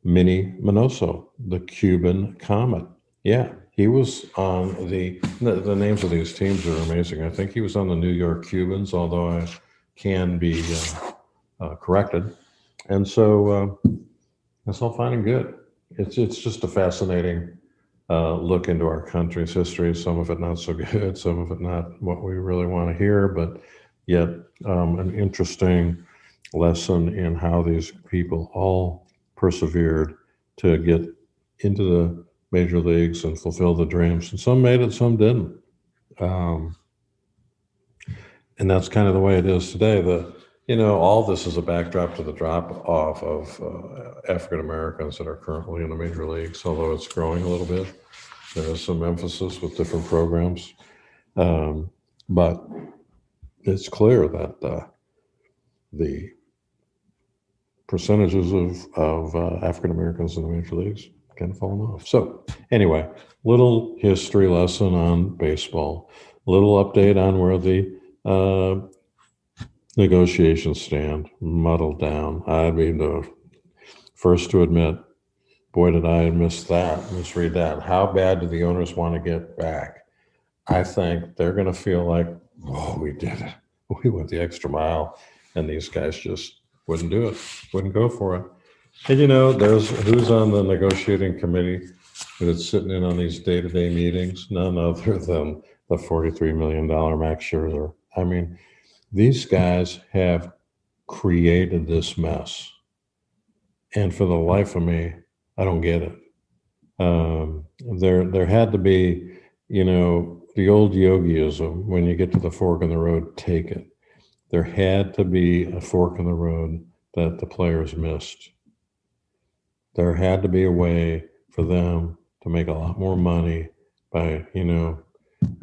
[SPEAKER 1] Minnie Minoso, the Cuban Comet. Yeah, he was on the, the, the names of these teams are amazing. I think he was on the New York Cubans, although I can be uh, uh, corrected. And so uh, that's all fine and good. It's it's just a fascinating uh, look into our country's history. Some of it not so good, *laughs* some of it not what we really want to hear, but yet um, an interesting lesson in how these people all persevered to get into the major leagues and fulfill the dreams. And some made it, some didn't. Um, and that's kind of the way it is today. The you know all this is a backdrop to the drop off of uh, African Americans that are currently in the major leagues, although it's growing a little bit. There is some emphasis with different programs, um, but it's clear that uh, the percentages of, of uh, African Americans in the major leagues of fallen off. So, anyway, little history lesson on baseball, little update on where the uh, negotiations stand, muddled down. I'd be the first to admit, boy, did I miss that, misread that. How bad do the owners want to get back? I think they're going to feel like, oh, we did it. *laughs* We went the extra mile. And these guys just wouldn't do it, wouldn't go for it. And you know, there's who's on the negotiating committee that's sitting in on these day to day meetings? None other *laughs* than the $43 million Max Scherzer. I mean, these guys have created this mess. And for the life of me, I don't get it. Um, there, there had to be, you know, the old yogiism when you get to the fork in the road, take it. There had to be a fork in the road that the players missed. There had to be a way for them to make a lot more money by, you know,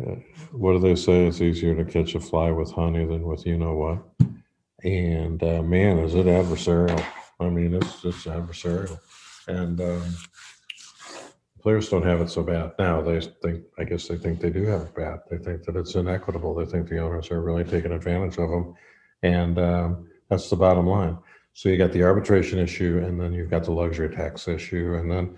[SPEAKER 1] uh, what do they say? It's easier to catch a fly with honey than with you know what. And uh, man, is it adversarial? I mean, it's it's adversarial, and um, players don't have it so bad now. They think, I guess, they think they do have it bad. They think that it's inequitable. They think the owners are really taking advantage of them, and um, that's the bottom line. So you got the arbitration issue, and then you've got the luxury tax issue, and then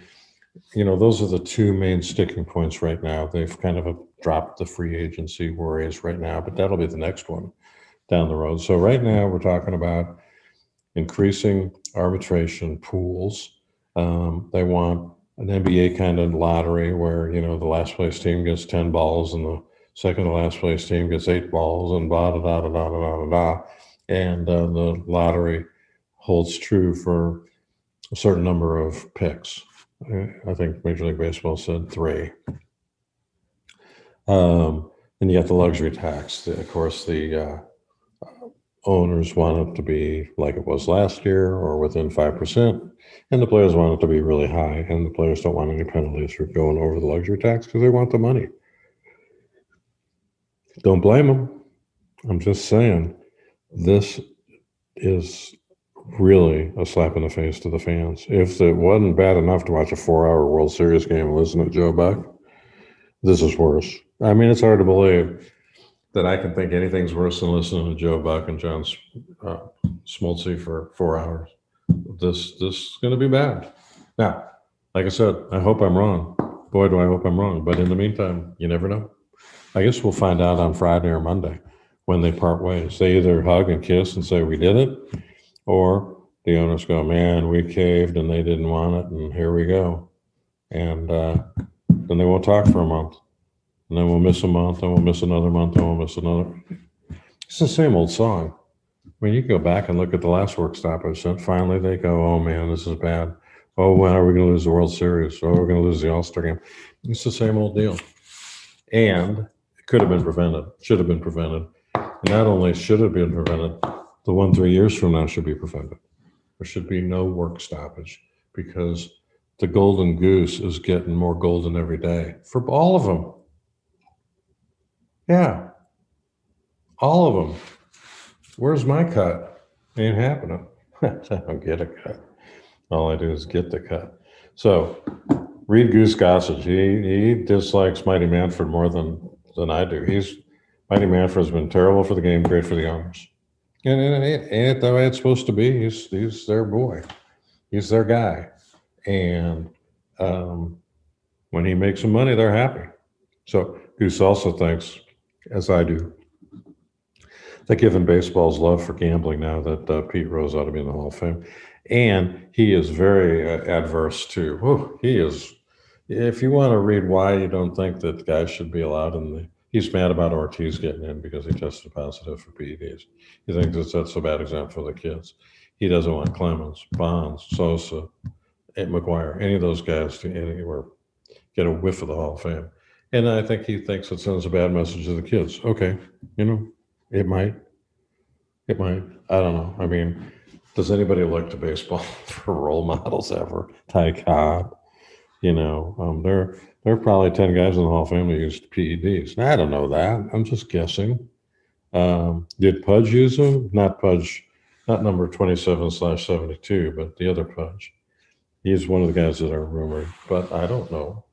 [SPEAKER 1] you know those are the two main sticking points right now. They've kind of dropped the free agency worries right now, but that'll be the next one down the road. So right now we're talking about increasing arbitration pools. Um, they want an NBA kind of lottery where you know the last place team gets ten balls and the second to last place team gets eight balls and blah da da da da da da da, and uh, the lottery holds true for a certain number of picks. I think Major League Baseball said three. Um, and you got the luxury tax. Of course, the uh, owners want it to be like it was last year or within 5%. And the players want it to be really high. And the players don't want any penalties for going over the luxury tax because they want the money. Don't blame them. I'm just saying this is really a slap in the face to the fans. If it wasn't bad enough to watch a four hour World Series game and listen to Joe Buck, this is worse. I mean, it's hard to believe that I can think anything's worse than listening to Joe Buck and John uh, Smoltz for four hours. This this is going to be bad. Now, like I said, I hope I'm wrong. Boy, do I hope I'm wrong. But in the meantime, you never know. I guess we'll find out on Friday or Monday when they part ways. They either hug and kiss and say we did it, or the owners go, man, we caved and they didn't want it, and here we go. And uh, then they won't talk for a month. And then we'll miss a month, and we'll miss another month, and we'll miss another. It's the same old song. When you go back and look at the last work stoppage, and finally they go, oh man, this is bad. Oh, when are we going to lose the World Series? Oh, we're going to lose the All Star game. It's the same old deal. And it could have been prevented, should have been prevented. And not only should have been prevented, the one three years from now should be prevented. There should be no work stoppage because the golden goose is getting more golden every day for all of them. Yeah, all of them. Where's my cut? Ain't happening. *laughs* I don't get a cut. All I do is get the cut. So read Goose Gossage. He he dislikes Mighty Manfred more than than I do. He's Mighty Manfred's been terrible for the game, great for the owners. And ain't it the way it's supposed to be. He's he's their boy. He's their guy. And um, when he makes some money, they're happy. So Goose also thinks, as I do, that given baseball's love for gambling now, that uh, Pete Rose ought to be in the Hall of Fame. And he is very uh, adverse to, he is, if you want to read why you don't think that guys should be allowed in the, he's mad about Ortiz getting in because he tested positive for PEDs. He thinks that that's a bad example for the kids. He doesn't want Clemens, Bonds, Sosa, McGwire, any of those guys to anywhere get a whiff of the Hall of Fame. And I think he thinks it sends a bad message to the kids. Okay, you know, it might. It might. I don't know. I mean, does anybody look to baseball *laughs* for role models ever? Ty Cobb, you know, um, there there are probably ten guys in the Hall of Fame that used PEDs. I don't know that. I'm just guessing. Um, did Pudge use them? Not Pudge, not number twenty-seven slash seventy-two, but the other Pudge. He's one of the guys that are rumored, but I don't know.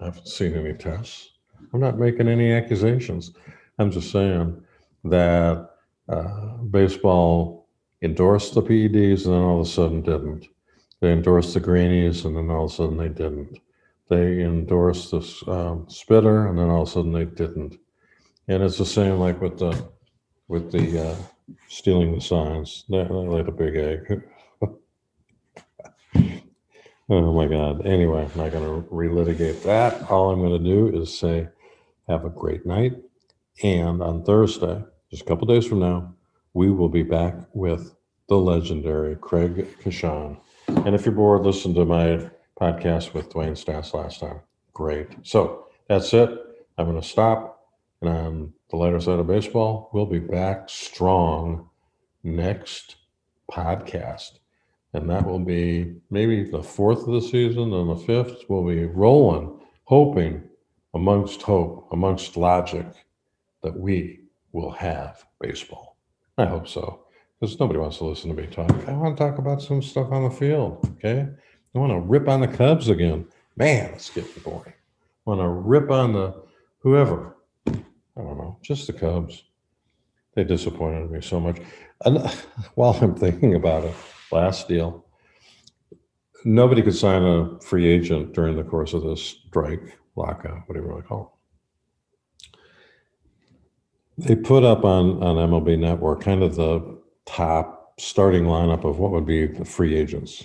[SPEAKER 1] I haven't seen any tests. I'm not making any accusations. I'm just saying that uh, baseball endorsed the PEDs and then all of a sudden didn't. They endorsed the greenies and then all of a sudden they didn't. They endorsed the um, spitter and then all of a sudden they didn't. And it's the same like with the with the uh, stealing the signs. They, they laid a big egg. *laughs* oh my God. Anyway, I'm not going to relitigate that. All I'm going to do is say, have a great night. And on Thursday, just a couple days from now, we will be back with the legendary Craig Kashan. And if you're bored, listen to my podcast with Dwayne Stass last time. Great. So that's it. I'm going to stop. And on the lighter side of baseball, we'll be back strong next podcast. And that will be maybe the fourth of the season and the fifth. We'll be rolling, hoping amongst hope, amongst logic, that we will have baseball. I hope so, because nobody wants to listen to me talk. I want to talk about some stuff on the field. Okay, I want to rip on the Cubs again. Man, it's getting boring. I want to rip on the whoever. I don't know, just the Cubs. They disappointed me so much. And *laughs* while I'm thinking about it, last deal, nobody could sign a free agent during the course of this strike, lockout, whatever you want to call it. They put up on, on MLB Network kind of the top starting lineup of what would be the free agents.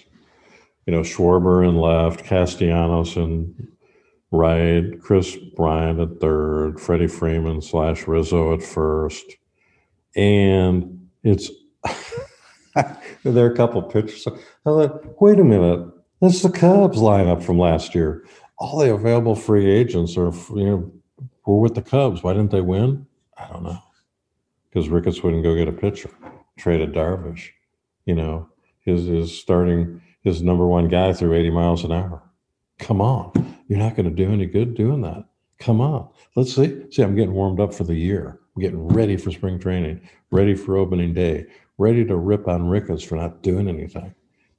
[SPEAKER 1] You know, Schwarber in left, Castellanos in right, Kris Bryant at third, Freddie Freeman slash Rizzo at first. And it's *laughs* there are a couple pictures. I thought, wait a minute, that's the Cubs lineup from last year. All the available free agents are you know were with the Cubs. Why didn't they win? I don't know. Because Ricketts wouldn't go get a pitcher, traded Darvish. You know, his his starting his number one guy threw 80 miles an hour. Come on. You're not going to do any good doing that. Come on. Let's see. See, I'm getting warmed up for the year. I'm getting ready for spring training, ready for opening day, ready to rip on Ricketts for not doing anything.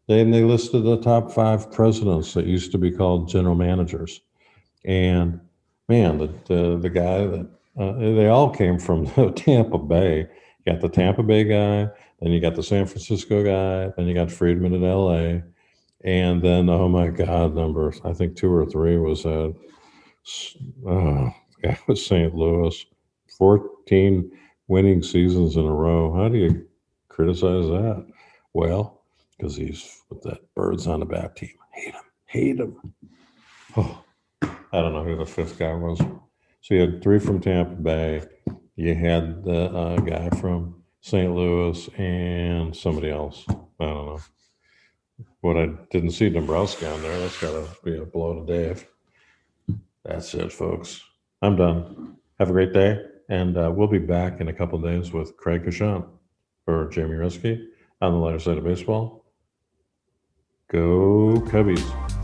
[SPEAKER 1] Then they listed the top five presidents that used to be called general managers. And man, the the, the guy that uh, they all came from *laughs* Tampa Bay. You got the Tampa Bay guy, then you got the San Francisco guy, then you got Friedman in L.A., and then oh my God, number I think two or three was at oh, *laughs* was St. Louis, fourteen winning seasons in a row. How do you criticize that? Well, because he's with that birds on the bat team. Hate him, hate him. Oh, I don't know who the fifth guy was. So you had three from Tampa Bay. You had the uh, guy from St. Louis and somebody else. I don't know. What I didn't see Dombrowski on there. That's got to be a blow to Dave. That's it, folks. I'm done. Have a great day. And uh, we'll be back in a couple days with Craig Kashan or Jamie Reske on the lighter side of baseball. Go Cubbies.